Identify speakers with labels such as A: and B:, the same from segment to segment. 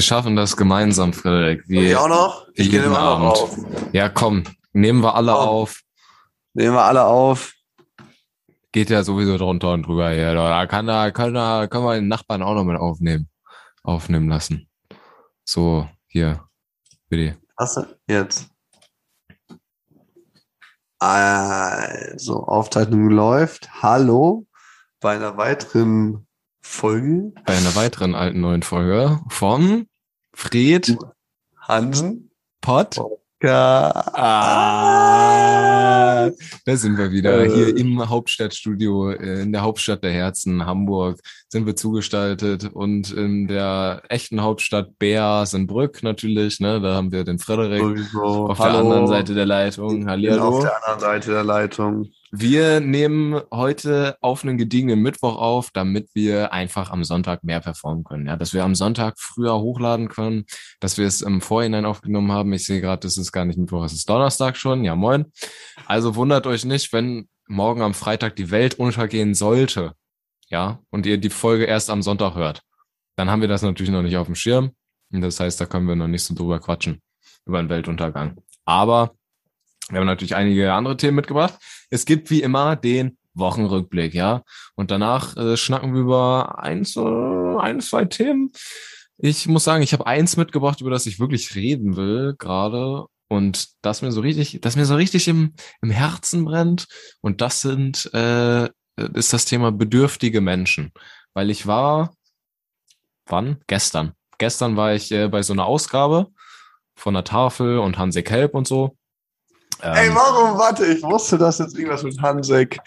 A: Wir schaffen das gemeinsam, Frederik.
B: Wie ich auch noch?
A: Ich gehe immer Abend. Auf. Ja, komm, nehmen wir alle komm. auf.
B: Nehmen wir alle auf.
A: Geht ja sowieso drunter und drüber hier. Da kann da, kann da, können wir den Nachbarn auch noch mit aufnehmen, aufnehmen lassen. So, hier, bitte.
B: Hast du jetzt? Also, Aufzeichnung läuft. Hallo bei einer weiteren Folge.
A: Bei einer weiteren alten neuen Folge von Fred
B: Hansen
A: Pott. Ah, da sind wir wieder. Äh. Hier im Hauptstadtstudio, äh, in der Hauptstadt der Herzen, Hamburg, sind wir zugestaltet und in der echten Hauptstadt Bär-Senbrück natürlich, ne, da haben wir den Frederik
B: Sowieso.
A: auf Hallo. der anderen Seite der Leitung.
B: Hallihallo. Auf der anderen Seite der Leitung.
A: Wir nehmen heute auf einen gediegenen Mittwoch auf, damit wir einfach am Sonntag mehr performen können. Ja, dass wir am Sonntag früher hochladen können, dass wir es im Vorhinein aufgenommen haben. Ich sehe gerade, das ist gar nicht Mittwoch, es ist Donnerstag schon. Ja, moin. Also wundert euch nicht, wenn morgen am Freitag die Welt untergehen sollte. Ja, und ihr die Folge erst am Sonntag hört. Dann haben wir das natürlich noch nicht auf dem Schirm. Und das heißt, da können wir noch nicht so drüber quatschen. Über den Weltuntergang. Aber wir haben natürlich einige andere Themen mitgebracht. Es gibt wie immer den Wochenrückblick, ja. Und danach äh, schnacken wir über eins, äh, ein, zwei Themen. Ich muss sagen, ich habe eins mitgebracht, über das ich wirklich reden will gerade und das mir so richtig, das mir so richtig im, im Herzen brennt. Und das sind äh, ist das Thema bedürftige Menschen, weil ich war, wann? Gestern. Gestern war ich äh, bei so einer Ausgabe von der Tafel und Hanse Kelp und so.
B: Ähm, Ey, warum? Warte, ich wusste, dass jetzt irgendwas mit Hansek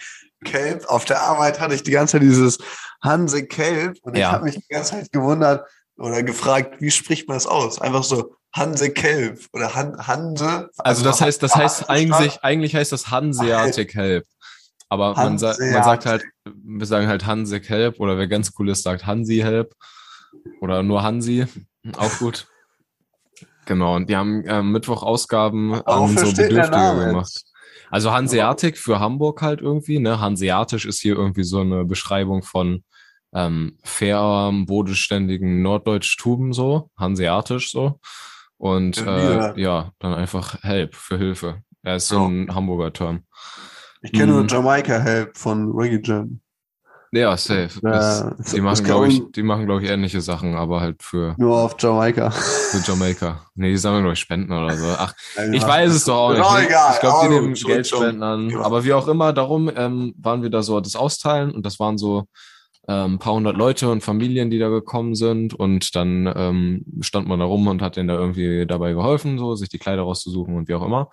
B: Kelp. Auf der Arbeit hatte ich die ganze Zeit dieses Hansek Kelp und ja. ich habe mich die ganze Zeit gewundert oder gefragt, wie spricht man das aus? Einfach so Hanse Kelp oder Han Hanse.
A: Also, also das heißt, das heißt eigentlich, eigentlich heißt das Hanseatic Help. Aber man, sa man sagt halt, wir sagen halt Hanse Help oder wer ganz cool ist, sagt Hansi Help oder nur Hansi. Auch gut. Genau, und die haben äh, Mittwoch Ausgaben an so Bedürftige gemacht. Also Hanseatic für Hamburg halt irgendwie, ne? Hanseatisch ist hier irgendwie so eine Beschreibung von ähm, fair, bodenständigen Norddeutsch-Tuben so, hanseatisch so. Und äh, ja, dann einfach Help für Hilfe. Er ist so oh. ein Hamburger Term.
B: Ich kenne nur Jamaika Help von Reggae Jam.
A: Ja, safe. Das, ja, die, machen, glaube ich, die machen, glaube ich, ähnliche Sachen, aber halt für.
B: Nur auf Jamaika.
A: Für Jamaika. Nee, die sammeln, glaube ich, Spenden oder so. Ach, ja, ich weiß es doch auch nicht. Genau, egal. Ich glaube, die nehmen schon, Geldspenden an. Genau. Aber wie auch immer, darum ähm, waren wir da so das Austeilen und das waren so ähm, ein paar hundert Leute und Familien, die da gekommen sind und dann ähm, stand man da rum und hat denen da irgendwie dabei geholfen, so sich die Kleider rauszusuchen und wie auch immer.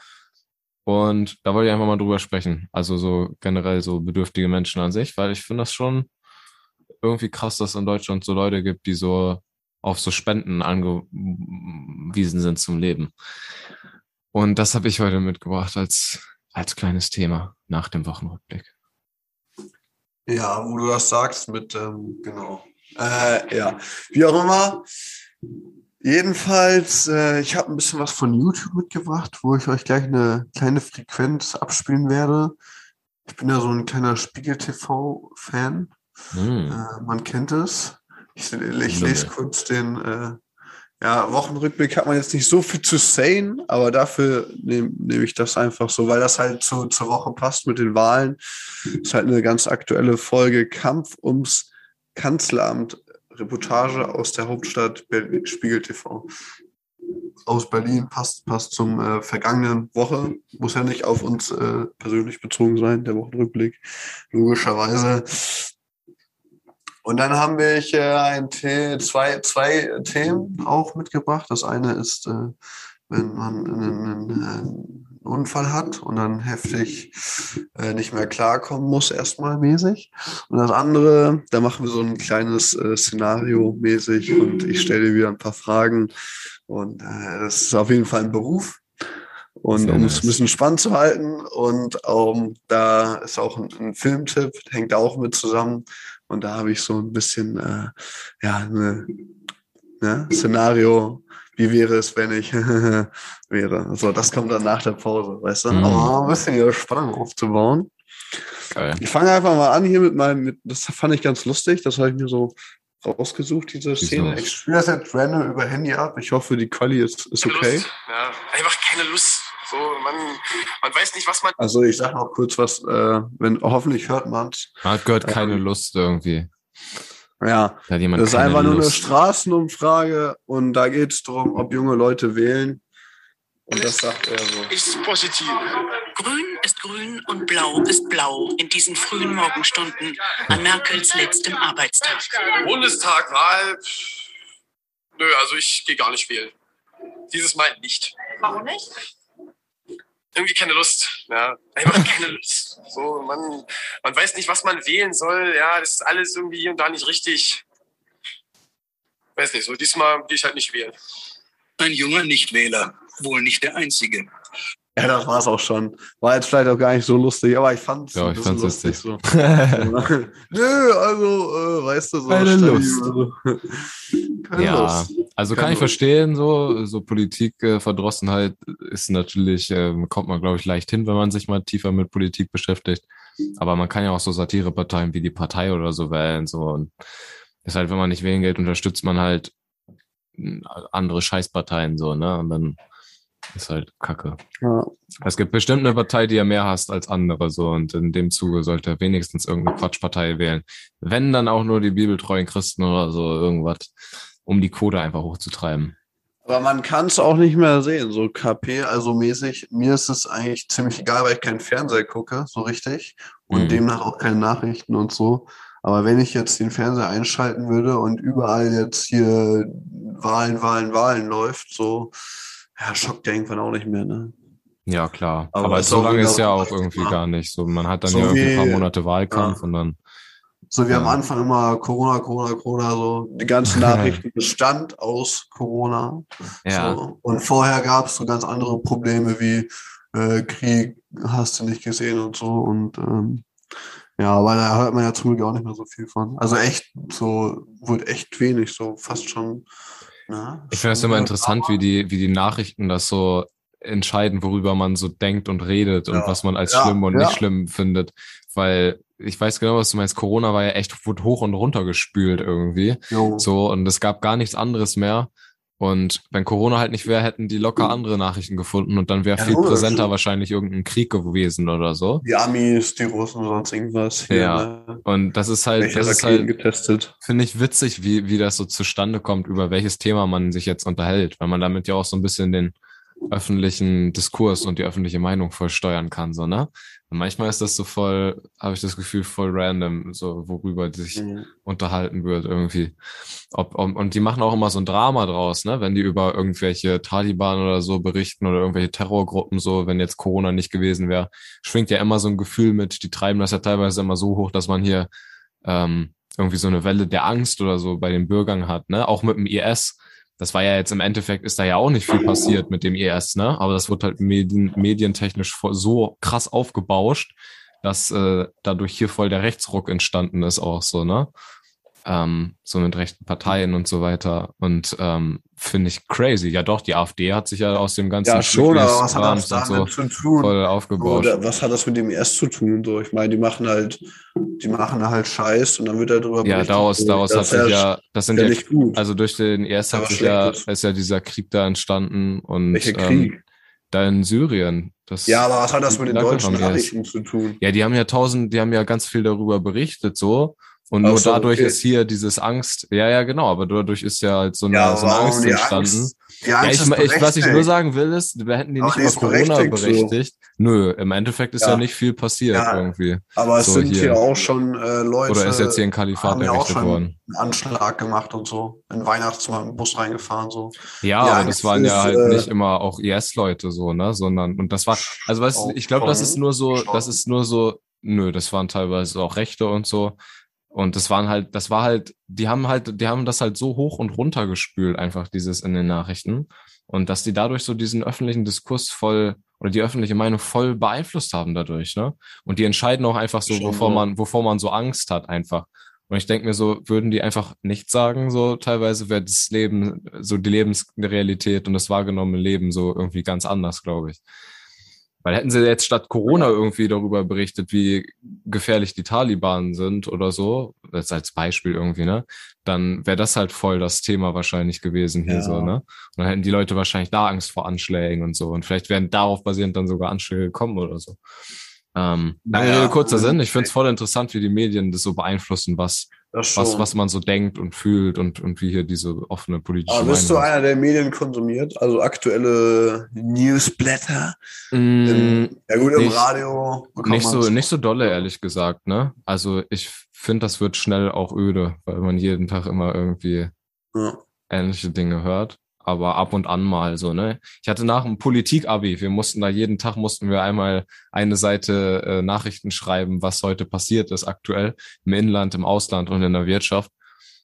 A: Und da wollte ich einfach mal drüber sprechen. Also so generell so bedürftige Menschen an sich, weil ich finde das schon irgendwie krass, dass es in Deutschland so Leute gibt, die so auf so Spenden angewiesen sind zum Leben. Und das habe ich heute mitgebracht als, als kleines Thema nach dem Wochenrückblick.
B: Ja, wo du das sagst mit, ähm, genau. Äh, ja, wie auch immer, Jedenfalls, äh, ich habe ein bisschen was von YouTube mitgebracht, wo ich euch gleich eine kleine Frequenz abspielen werde. Ich bin ja so ein kleiner Spiegel-TV-Fan. Mm. Äh, man kennt es. Ich, ich lese kurz den äh, ja, Wochenrückblick hat man jetzt nicht so viel zu sagen, aber dafür nehme nehm ich das einfach so, weil das halt zu, zur Woche passt mit den Wahlen. Das ist halt eine ganz aktuelle Folge Kampf ums Kanzleramt Reportage aus der Hauptstadt Spiegel TV. Aus Berlin passt, passt zum äh, vergangenen Woche. Muss ja nicht auf uns äh, persönlich bezogen sein, der Wochenrückblick. Logischerweise. Und dann haben wir äh, ein zwei, zwei Themen auch mitgebracht. Das eine ist, äh, wenn man einen, einen Unfall hat und dann heftig äh, nicht mehr klarkommen muss, erstmal mäßig. Und das andere, da machen wir so ein kleines äh, Szenario mäßig und ich stelle dir wieder ein paar Fragen. Und äh, das ist auf jeden Fall ein Beruf. Und um es ein bisschen spannend zu halten, und ähm, da ist auch ein, ein Filmtipp, hängt auch mit zusammen. Und da habe ich so ein bisschen, äh, ja, eine, ne, Szenario wie wäre es, wenn ich wäre. So, das kommt dann nach der Pause, weißt du? Mhm. Aber ein bisschen ihre Spannung aufzubauen. Geil. Ich fange einfach mal an hier mit meinem, mit, das fand ich ganz lustig, das habe ich mir so rausgesucht, diese Szene. Ich spiele das jetzt random über Handy ab. Ich hoffe, die Quali ist, ist okay.
C: Lust. Ja, einfach keine Lust. So, man, man weiß nicht, was man.
B: Also ich sag noch kurz was, äh, wenn hoffentlich hört man's.
A: Man hat gehört keine ähm, Lust irgendwie.
B: Ja, da das ist einfach Lust. nur eine Straßenumfrage und da geht es darum, ob junge Leute wählen. Und das sagt er so.
C: Ist positiv.
D: Grün ist grün und blau ist blau in diesen frühen Morgenstunden an Merkels letztem Arbeitstag.
C: Bundestag, Wahl. Nö, also ich gehe gar nicht wählen. Dieses Mal nicht.
D: Warum nicht?
C: Irgendwie keine Lust. Ja, einfach keine Lust. So, man, man weiß nicht, was man wählen soll. Ja, das ist alles irgendwie hier und da nicht richtig. Weiß nicht, so diesmal gehe ich halt nicht wählen.
E: Ein junger Nichtwähler, wohl nicht der einzige.
B: Ja, das war's auch schon. War jetzt vielleicht auch gar nicht so lustig, aber ich fand's,
A: ja, ich fand's lustig. So.
B: Nö, also, äh, weißt du, so.
A: Keine Lust. Also. Keine ja, Lust. also kann Keine ich verstehen, so, so Politikverdrossenheit äh, ist natürlich, äh, kommt man, glaube ich, leicht hin, wenn man sich mal tiefer mit Politik beschäftigt. Aber man kann ja auch so Satireparteien wie die Partei oder so wählen, so. Und ist halt, wenn man nicht wählen geht, unterstützt man halt andere Scheißparteien, so, ne? Und dann ist halt kacke. Ja. Es gibt bestimmt eine Partei, die er mehr hasst als andere, so. Und in dem Zuge sollte er wenigstens irgendeine Quatschpartei wählen. Wenn dann auch nur die bibeltreuen Christen oder so, irgendwas, um die Quote einfach hochzutreiben.
B: Aber man kann es auch nicht mehr sehen, so KP, also mäßig. Mir ist es eigentlich ziemlich egal, weil ich keinen Fernseher gucke, so richtig. Und mhm. demnach auch keine Nachrichten und so. Aber wenn ich jetzt den Fernseher einschalten würde und überall jetzt hier Wahlen, Wahlen, Wahlen läuft, so, ja, schockt ja irgendwann auch nicht mehr, ne?
A: Ja, klar. Aber, Aber so lange ist ja auch irgendwie gar nicht. So, man hat dann so ja irgendwie ein paar Monate Wahlkampf ja. und dann.
B: So wie ja. am Anfang immer Corona, Corona, Corona, so die ganzen Nachrichten bestand aus Corona. Ja. So. Und vorher gab es so ganz andere Probleme wie äh, Krieg, hast du nicht gesehen und so. Und ähm, ja, aber da hört man ja zum Glück auch nicht mehr so viel von. Also echt, so, wurde echt wenig, so fast schon
A: ja, ich finde es immer interessant, wie die, wie die Nachrichten das so entscheiden, worüber man so denkt und redet ja. und was man als ja, schlimm und ja. nicht schlimm findet. Weil ich weiß genau, was du meinst. Corona war ja echt wurde hoch und runter gespült irgendwie. Jo. So, und es gab gar nichts anderes mehr. Und wenn Corona halt nicht wäre, hätten die locker mhm. andere Nachrichten gefunden und dann wäre ja, viel präsenter wahrscheinlich irgendein Krieg gewesen oder so.
B: Die Amis, die Russen, sonst irgendwas.
A: Hier, ja. Ne? Und das ist halt, welche das ist halt, getestet. finde ich witzig, wie, wie das so zustande kommt, über welches Thema man sich jetzt unterhält, weil man damit ja auch so ein bisschen den öffentlichen Diskurs und die öffentliche Meinung voll steuern kann, so, ne? Und manchmal ist das so voll, habe ich das Gefühl, voll random, so worüber sich mhm. unterhalten wird irgendwie. Ob, ob, und die machen auch immer so ein Drama draus, ne? Wenn die über irgendwelche Taliban oder so berichten oder irgendwelche Terrorgruppen, so, wenn jetzt Corona nicht gewesen wäre, schwingt ja immer so ein Gefühl mit, die treiben das ja teilweise immer so hoch, dass man hier ähm, irgendwie so eine Welle der Angst oder so bei den Bürgern hat, ne? Auch mit dem IS das war ja jetzt im Endeffekt, ist da ja auch nicht viel passiert mit dem ES, ne? Aber das wird halt medien, medientechnisch so krass aufgebauscht, dass äh, dadurch hier voll der Rechtsruck entstanden ist auch so, ne? Ähm, so mit rechten Parteien und so weiter. Und ähm, finde ich crazy. Ja doch, die AfD hat sich ja aus dem ganzen
B: ja, schon, aber was hat das damit
A: so zu tun? voll aufgebaut.
B: Oder was hat das mit dem IS zu tun? So, ich meine, die machen halt, die machen halt Scheiß und dann wird er drüber
A: Ja, daraus, daraus hat sich ja, das sind ja, nicht gut. also durch den IS hat sich ja, ist ja dieser Krieg da entstanden und
B: Welcher ähm, Krieg? Ähm,
A: da in Syrien.
B: Das ja, aber was hat das mit den deutschen Nachrichten zu tun?
A: Ja, die haben ja tausend, die haben ja ganz viel darüber berichtet, so. Und nur so, dadurch okay. ist hier dieses Angst, ja, ja, genau, aber dadurch ist ja halt so eine, ja, so eine Angst entstanden. Angst, die ja, ich, ich, was ich nur sagen will, ist, wir hätten die nicht über Corona berechtigt. berechtigt. So. Nö, im Endeffekt ist ja, ja nicht viel passiert ja, irgendwie.
B: Aber es so sind hier. hier auch schon äh, Leute.
A: Oder ist jetzt hier ein Kalifat errichtet worden?
B: Einen Anschlag gemacht und so, in Weihnachtsmann im Bus reingefahren, so.
A: Ja, aber das waren ist, ja halt äh, nicht immer auch IS-Leute so, ne, sondern, und das war, also weißt ich glaube, das ist nur so, das ist nur so, nö, das waren teilweise auch Rechte und so. Und das waren halt, das war halt, die haben halt, die haben das halt so hoch und runter gespült, einfach dieses in den Nachrichten. Und dass die dadurch so diesen öffentlichen Diskurs voll oder die öffentliche Meinung voll beeinflusst haben dadurch, ne? Und die entscheiden auch einfach so, wovor man, wovor man so Angst hat, einfach. Und ich denke mir so, würden die einfach nichts sagen, so teilweise wäre das Leben, so die Lebensrealität und das wahrgenommene Leben so irgendwie ganz anders, glaube ich. Weil hätten sie jetzt statt Corona irgendwie darüber berichtet, wie gefährlich die Taliban sind oder so, jetzt als Beispiel irgendwie, ne? Dann wäre das halt voll das Thema wahrscheinlich gewesen hier
B: Ja.
A: so, ne? Und dann hätten die Leute wahrscheinlich da Angst vor Anschlägen und so. Und vielleicht wären darauf basierend dann sogar Anschläge gekommen oder so. Ähm,
B: Naja,
A: kurzer
B: also-
A: Sinn. Ich finde es voll interessant, wie die Medien das so beeinflussen, was, was, was man so denkt und fühlt und, und wie hier diese offene politische
B: Aber bist du
A: Meinung ist.
B: einer, der Medien konsumiert? Also aktuelle Newsblätter?
A: Mm,
B: Im, ja gut, im
A: nicht-
B: Radio. bekommt
A: Nicht so, nicht so dolle, ehrlich gesagt, ne? Also ich finde, das wird schnell auch öde, weil man jeden Tag immer irgendwie
B: Ja.
A: ähnliche Dinge hört. Aber ab und an mal so, ne? Ich hatte nach dem Politik-Abi, wir mussten da jeden Tag mussten wir einmal eine Seite äh, Nachrichten schreiben, was heute passiert ist aktuell im Inland, im Ausland und in der Wirtschaft.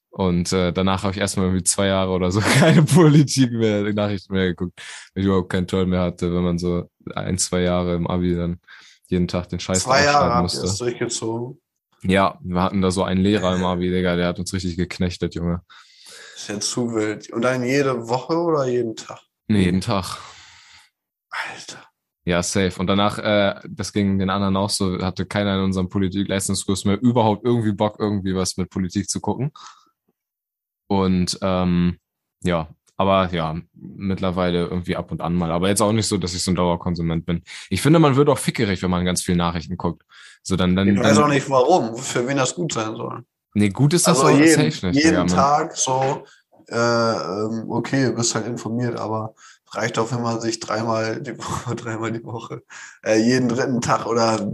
A: Und äh, danach habe ich erstmal irgendwie zwei Jahre oder so keine Politik mehr, Nachrichten mehr geguckt, weil ich überhaupt keinen Toll mehr hatte, wenn man so ein, zwei Jahre im Abi dann jeden Tag den Scheiß
B: Zwei Jahre
A: aufschreiben
B: habt ihr
A: musste.
B: durchgezogen.
A: Ja, wir hatten da so einen Lehrer im Abi, Digga, der hat uns richtig geknechtet, Junge.
B: Ist ja zu wild. Und dann jede Woche oder jeden Tag?
A: Nee, jeden Tag.
B: Alter.
A: Ja, safe. Und danach, äh, das ging den anderen auch so, hatte keiner in unserem Politikleistungskurs mehr überhaupt irgendwie Bock, irgendwie was mit Politik zu gucken. Und ähm, ja, aber ja, mittlerweile irgendwie ab und an mal. Aber jetzt auch nicht so, dass ich so ein Dauerkonsument bin. Ich finde, man wird auch fickerig, wenn man ganz viel Nachrichten guckt. So dann, dann,
B: Ich weiß
A: dann
B: auch nicht warum, für wen das gut sein soll.
A: Nee, gut ist das
B: Also
A: auch
B: jeden,
A: safe nicht.
B: jeden
A: man.
B: Tag so, äh, ähm, okay, du bist halt informiert, aber reicht auch, wenn man sich dreimal die Woche, dreimal die Woche, äh, jeden dritten Tag oder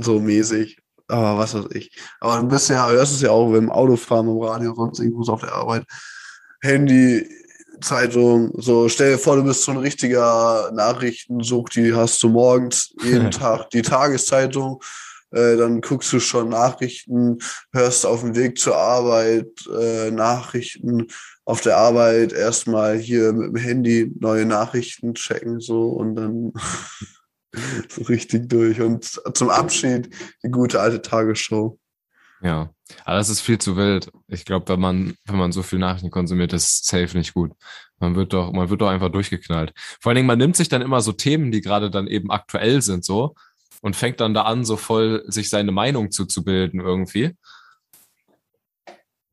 B: so mäßig. Aber was weiß ich. Aber du bist ja, hörst es ja auch im Autofahren, im Radio, sonst irgendwo so auf der Arbeit. Handy, Zeitung, so stell dir vor, du bist so ein richtiger Nachrichtensucht, die hast du morgens jeden Tag die Tageszeitung, äh, dann guckst du schon Nachrichten, hörst auf dem Weg zur Arbeit äh, Nachrichten, auf der Arbeit erstmal hier mit dem Handy neue Nachrichten checken so und dann so richtig durch. Und zum Abschied die gute alte Tagesschau.
A: Ja, aber das ist viel zu wild. Ich glaube, wenn man, wenn man so viel Nachrichten konsumiert, ist safe nicht gut. Man wird doch, man wird doch einfach durchgeknallt. Vor allen Dingen, man nimmt sich dann immer so Themen, die gerade dann eben aktuell sind, so, und fängt dann da an, so voll sich seine Meinung zuzubilden irgendwie.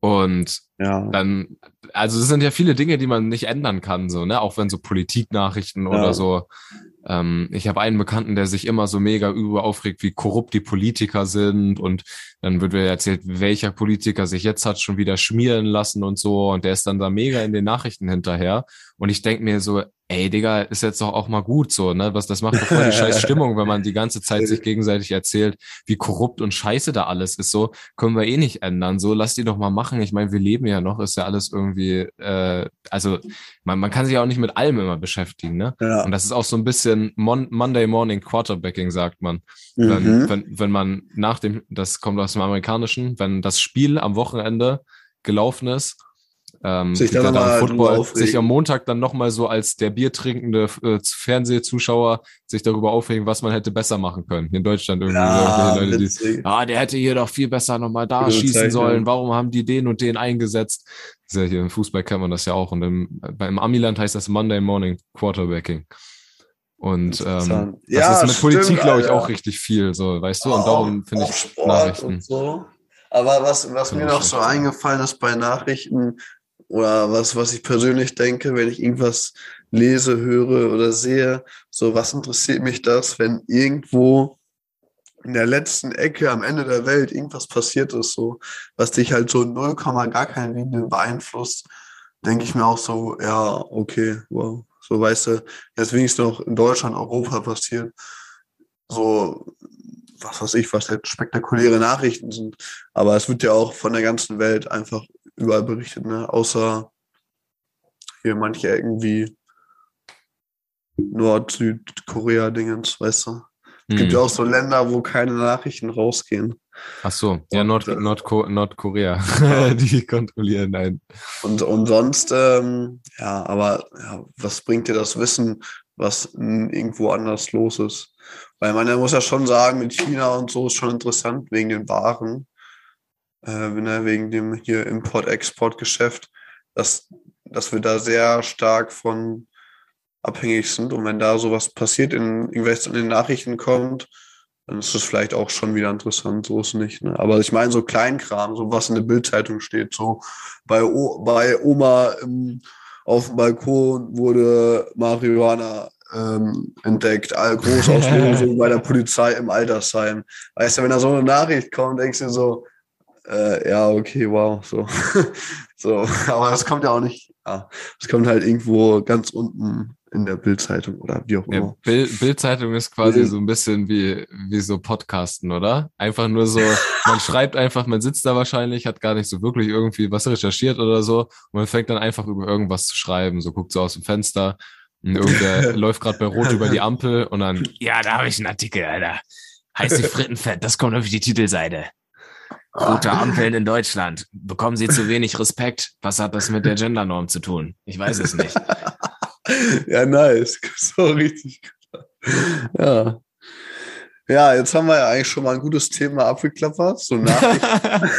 A: Und
B: Ja.
A: dann, also es sind ja viele Dinge, die man nicht ändern kann, so, ne? Auch wenn so Politiknachrichten
B: Ja.
A: oder so. Ähm, ich habe einen Bekannten, der sich immer so mega über aufregt, wie korrupt die Politiker sind und dann wird mir erzählt, welcher Politiker sich jetzt hat schon wieder schmieren lassen und so und der ist dann da mega in den Nachrichten hinterher und ich denk mir so, ey Digga, ist jetzt doch auch mal gut so, ne? Was das macht doch voll die scheiß Stimmung, wenn man die ganze Zeit sich gegenseitig erzählt, wie korrupt und scheiße da alles ist, so können wir eh nicht ändern. So, lass die doch mal machen. Ich meine, wir leben ja noch, ist ja alles irgendwie, äh, also man, man kann sich ja auch nicht mit allem immer beschäftigen, ne?
B: Ja.
A: Und das ist auch so ein bisschen Mon Monday Morning Quarterbacking, sagt man. Wenn,
B: Mhm.
A: wenn, wenn man nach dem, das kommt aus dem Amerikanischen, wenn das Spiel am Wochenende gelaufen ist, ähm,
B: Sich dann
A: ja
B: noch mal
A: daran,
B: drüber
A: Football, sich am Montag dann nochmal so als der biertrinkende äh, Fernsehzuschauer sich darüber aufregen, was man hätte besser machen können. Hier in Deutschland irgendwie.
B: Ja,
A: so, Leute, die, ah, der hätte hier doch viel besser nochmal da
B: Gute
A: schießen
B: Bezeichnung.
A: sollen. Warum haben die den und den eingesetzt? Das ja hier im Fußball kennt man das ja auch. Und im, beim Amiland heißt das Monday Morning Quarterbacking. Und ähm, das
B: Ja,
A: ist mit
B: stimmt,
A: Politik, glaube ich, auch richtig viel, so, weißt du? Und darum finde ich
B: Sport
A: Nachrichten.
B: Und so. Aber was, was mir noch so eingefallen ist bei Nachrichten oder was, was ich persönlich denke, wenn ich irgendwas lese, höre oder sehe, so was interessiert mich das, wenn irgendwo in der letzten Ecke am Ende der Welt irgendwas passiert ist, so, was dich halt so 0, gar keine Linie beeinflusst, denke ich mir auch so, ja, okay, wow. So, weißt du, jetzt wenigstens noch in Deutschland, Europa passiert. So, was weiß ich, was halt spektakuläre Nachrichten sind. Aber es wird ja auch von der ganzen Welt einfach überall berichtet, ne? Außer hier manche Ecken wie Nord-, Südkorea-Dingens, weißt du? Es gibt ja
A: Hm.
B: auch so Länder, wo keine Nachrichten rausgehen.
A: Ach so, ja, Nord
B: äh,
A: Nordko Nordkorea, die kontrollieren einen.
B: Und, und sonst, ähm, ja, aber ja, was bringt dir das Wissen, was irgendwo anders los ist? Weil man muss ja schon sagen, mit China und so ist schon interessant wegen den Waren, äh, ne, wegen dem hier Import-Export-Geschäft, dass, dass wir da sehr stark von abhängig sind. Und wenn da sowas passiert, in in den Nachrichten kommt, dann ist das vielleicht auch schon wieder interessant, so ist nicht. Ne? Aber ich meine, so Kleinkram, so was in der Bildzeitung steht, so bei, o bei Oma im, auf dem Balkon wurde Marihuana ähm, entdeckt, Großauslösung bei der Polizei im Altersheim. Weißt du, wenn da so eine Nachricht kommt, denkst du so, äh, ja, okay, wow, so. so, aber das kommt ja auch nicht, ja, das kommt halt irgendwo ganz unten in der Bildzeitung oder wie auch immer. Ja,
A: Bild, Bildzeitung ist quasi so ein bisschen wie, wie so Podcasten, oder? Einfach nur so, man schreibt einfach, man sitzt da wahrscheinlich, hat gar nicht so wirklich irgendwie was recherchiert oder so und man fängt dann einfach über irgendwas zu schreiben, so guckt so aus dem Fenster und irgendwer läuft gerade bei Rot über die Ampel und dann, ja, da habe ich einen Artikel, Alter. Heiße Frittenfett, das kommt auf die Titelseite. Rote Ampeln in Deutschland. Bekommen sie zu wenig Respekt? Was hat das mit der Gendernorm zu tun? Ich weiß es nicht.
B: ja, nice. So richtig. Ja. Ja, jetzt haben wir ja eigentlich schon mal ein gutes Thema abgeklappert. So Nachrichten.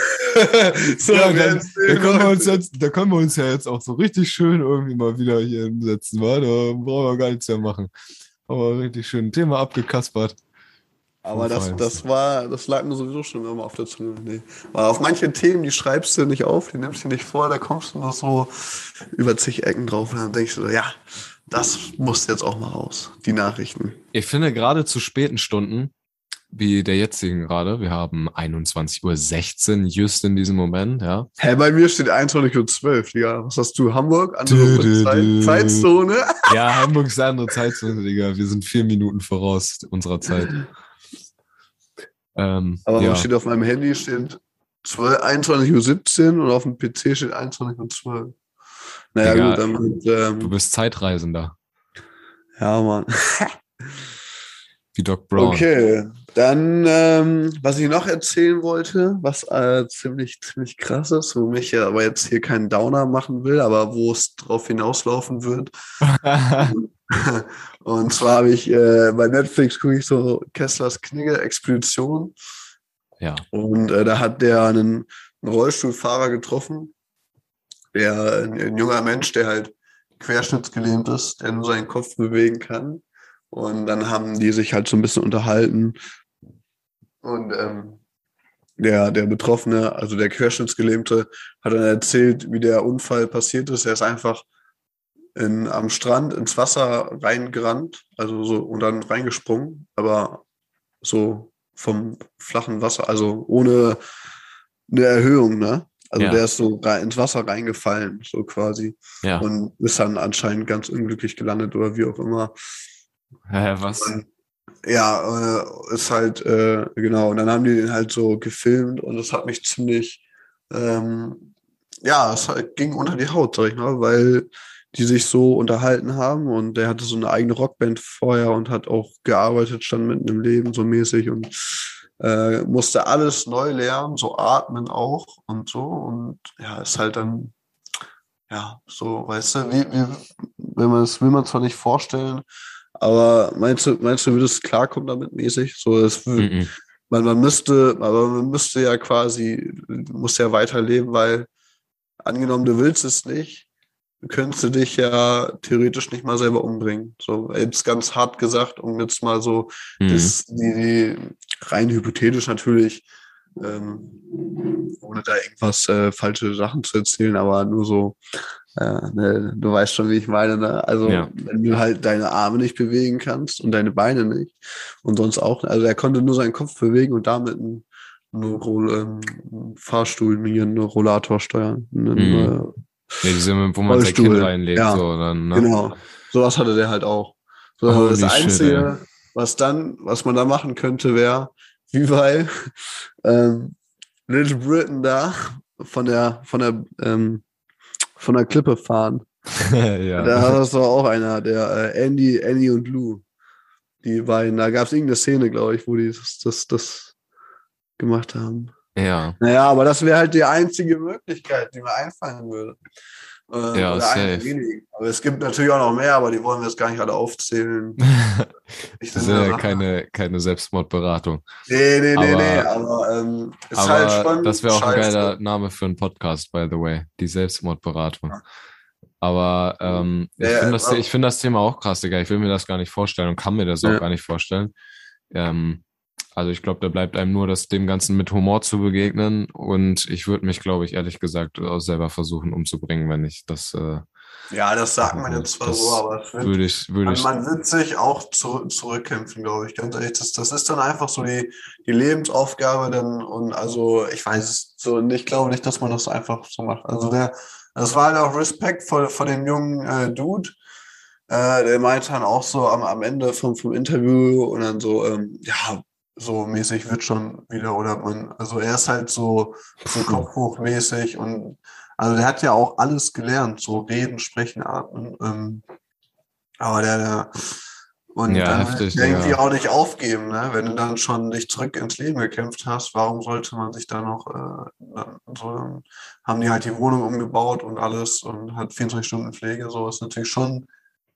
A: so, ja, dann, da, können wir uns jetzt, da können wir uns ja jetzt auch so richtig schön irgendwie mal wieder hier hinsetzen. Wa? Da brauchen wir gar nichts mehr machen. Aber richtig schön ein Thema abgekaspert.
B: Aber das, das war, das lag mir sowieso schon immer auf der Zunge. Nee. Weil auf manche Themen, die schreibst du nicht auf, die nimmst du nicht vor, da kommst du noch so über zig Ecken drauf und dann denkst du, ja, das muss jetzt auch mal raus, die Nachrichten.
A: Ich finde gerade zu späten Stunden, wie der jetzigen gerade, wir haben 21.16 Uhr just in diesem Moment, ja.
B: Hä, bei mir steht 21.12 Uhr, ja. Was hast du, Hamburg? Andere du, Zeit, du. Zeitzone?
A: Ja, Hamburg ist eine andere Zeitzone, Digga. Wir sind vier Minuten voraus unserer Zeit.
B: Ähm, Aber ja. steht auf meinem Handy steht 21.17 Uhr und auf dem PC steht 21.12 Uhr.
A: Naja, Digga, gut, damit, ähm, Du bist Zeitreisender.
B: Ja, Mann.
A: Wie Doc Brown.
B: Okay, dann, ähm, was ich noch erzählen wollte, was äh, ziemlich, ziemlich krass ist, wo mich ja aber jetzt hier keinen Downer machen will, aber wo es drauf hinauslaufen wird. Und zwar habe ich äh, bei Netflix gucke ich so Kesslers Knigge Expedition.
A: Ja.
B: Und äh, da hat der einen, einen Rollstuhlfahrer getroffen, der ein, ein, junger Mensch, der halt querschnittsgelähmt ist, der nur seinen Kopf bewegen kann. Und dann haben die sich halt so ein bisschen unterhalten. Und ähm, der, der Betroffene, also der Querschnittsgelähmte, hat dann erzählt, wie der Unfall passiert ist. Er ist einfach in, am Strand ins Wasser reingerannt, also so und dann reingesprungen, aber so vom flachen Wasser, also ohne eine Erhöhung, ne? Also ja. der ist so ins Wasser reingefallen, so quasi.
A: Ja.
B: Und ist dann anscheinend ganz unglücklich gelandet oder wie auch immer.
A: Hä, was?
B: Und, ja, äh, ist halt, äh, genau. Und dann haben die den halt so gefilmt und das hat mich ziemlich, ähm, ja, es ging unter die Haut, sag ich mal, weil die sich so unterhalten haben und der hatte so eine eigene Rockband vorher und hat auch gearbeitet, stand mitten im Leben so mäßig und äh, musste alles neu lernen, so atmen auch und so und ja, ist halt dann ja, so, weißt du, wie, wie wenn man es will man zwar nicht vorstellen, aber meinst du, meinst du, würde es klarkommen damit mäßig? So, es mm -mm. Man, man müsste, aber man müsste ja quasi, muss ja weiterleben, weil angenommen, du willst es nicht, könntest du dich ja theoretisch nicht mal selber umbringen. So, jetzt ganz hart gesagt, um jetzt mal so, mhm. das, die, die rein hypothetisch natürlich, ähm, ohne da irgendwas äh, falsche Sachen zu erzählen, aber nur so, äh, ne, du weißt schon, wie ich meine. Ne? Also, ja. wenn du halt deine Arme nicht bewegen kannst und deine Beine nicht und sonst auch, also er konnte nur seinen Kopf bewegen und damit einen, einen, einen Fahrstuhl, einen Rollator steuern. Einen, mhm.
A: Ja, diese, wo man sein Kind reinlegt. Ja, so, dann, ne?
B: Genau. Sowas hatte der halt auch. So, oh, das Einzige, shit, was dann, was man da machen könnte, wäre, wie bei ähm, Little Britain da von der, von der, ähm, von der Klippe fahren.
A: ja.
B: Da hat das doch auch einer, der äh, Andy, Andy und Lou. Die beiden, da gab es irgendeine Szene, glaube ich, wo die das, das, das gemacht haben.
A: Ja.
B: Naja, aber das wäre halt die einzige Möglichkeit, die mir einfallen würde.
A: Äh, ja, safe.
B: Aber es gibt natürlich auch noch mehr, aber die wollen wir jetzt gar nicht alle aufzählen.
A: das ist ja keine, keine Selbstmordberatung.
B: Nee, nee, nee, aber, nee, aber ähm, ist aber halt spannend.
A: Das wäre auch ein geiler Name für einen Podcast, by the way. Die Selbstmordberatung. Aber ähm, ich
B: Ja,
A: finde das, ich finde das Thema auch krass, Digga. Ich will mir das gar nicht vorstellen und kann mir das auch
B: Ja.
A: gar nicht vorstellen. Ähm, also ich glaube, da bleibt einem nur, das dem Ganzen mit Humor zu begegnen. Und ich würde mich, glaube ich, ehrlich gesagt, auch selber versuchen umzubringen, wenn ich das äh,
B: Ja, das sagt man jetzt zwar so, aber es wird,
A: würde ich, würde
B: man,
A: ich.
B: man wird sich auch zu, zurückkämpfen, glaube ich. Ganz ehrlich, das, das ist dann einfach so die, die Lebensaufgabe dann und also ich weiß es so und ich glaube nicht, dass man das einfach so macht. Also der, das war halt auch Respekt vor, vor dem jungen äh, Dude. Äh, der meinte dann auch so am, am Ende vom, vom Interview und dann so, ähm, ja, so mäßig wird schon wieder oder man, also er ist halt so, so kopfhochmäßig und also der hat ja auch alles gelernt, so reden, sprechen, atmen. Ähm, aber der, der und
A: Ja,
B: dann
A: heftig,
B: irgendwie
A: ja.
B: auch nicht aufgeben, ne? Wenn du dann schon dich zurück ins Leben gekämpft hast, warum sollte man sich da noch äh, dann so dann haben die halt die Wohnung umgebaut und alles und hat 24 Stunden Pflege, so ist natürlich schon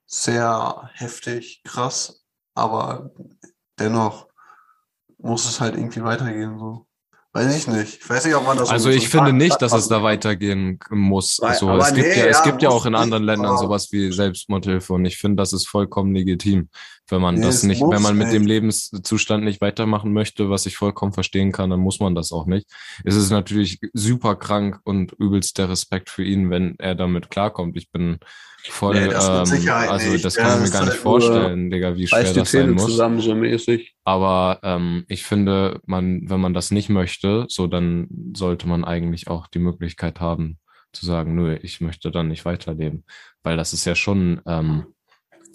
B: sehr heftig, krass, aber dennoch muss es halt irgendwie weitergehen, so. Weiß ich nicht. Ich weiß nicht, ob man das
A: Also
B: so
A: ich finde nicht, dass es da weitergehen muss.
B: Weil-
A: Also es gibt
B: nee,
A: ja, es
B: ja,
A: gibt ja auch in anderen Ländern sowas wie Selbstmordhilfe und ich finde, das ist vollkommen legitim, wenn man
B: Nee,
A: das nicht, wenn man mit dem
B: nicht.
A: Lebenszustand nicht weitermachen möchte, was ich vollkommen verstehen kann, dann muss man das auch nicht. Es ist natürlich super krank und übelst der Respekt für ihn, wenn er damit klarkommt. Ich bin voll,
B: Nee, das mit
A: ähm,
B: Sicherheit
A: also
B: nicht.
A: das
B: Ja,
A: kann ich mir gar nicht
B: halt
A: vorstellen, Digga, wie schwer das sein muss.
B: zusammen, so mäßig.
A: Aber ähm, ich finde, man, wenn man das nicht möchte, so dann sollte man eigentlich auch die Möglichkeit haben zu sagen, nö, ich möchte dann nicht weiterleben. Weil das ist ja schon ähm,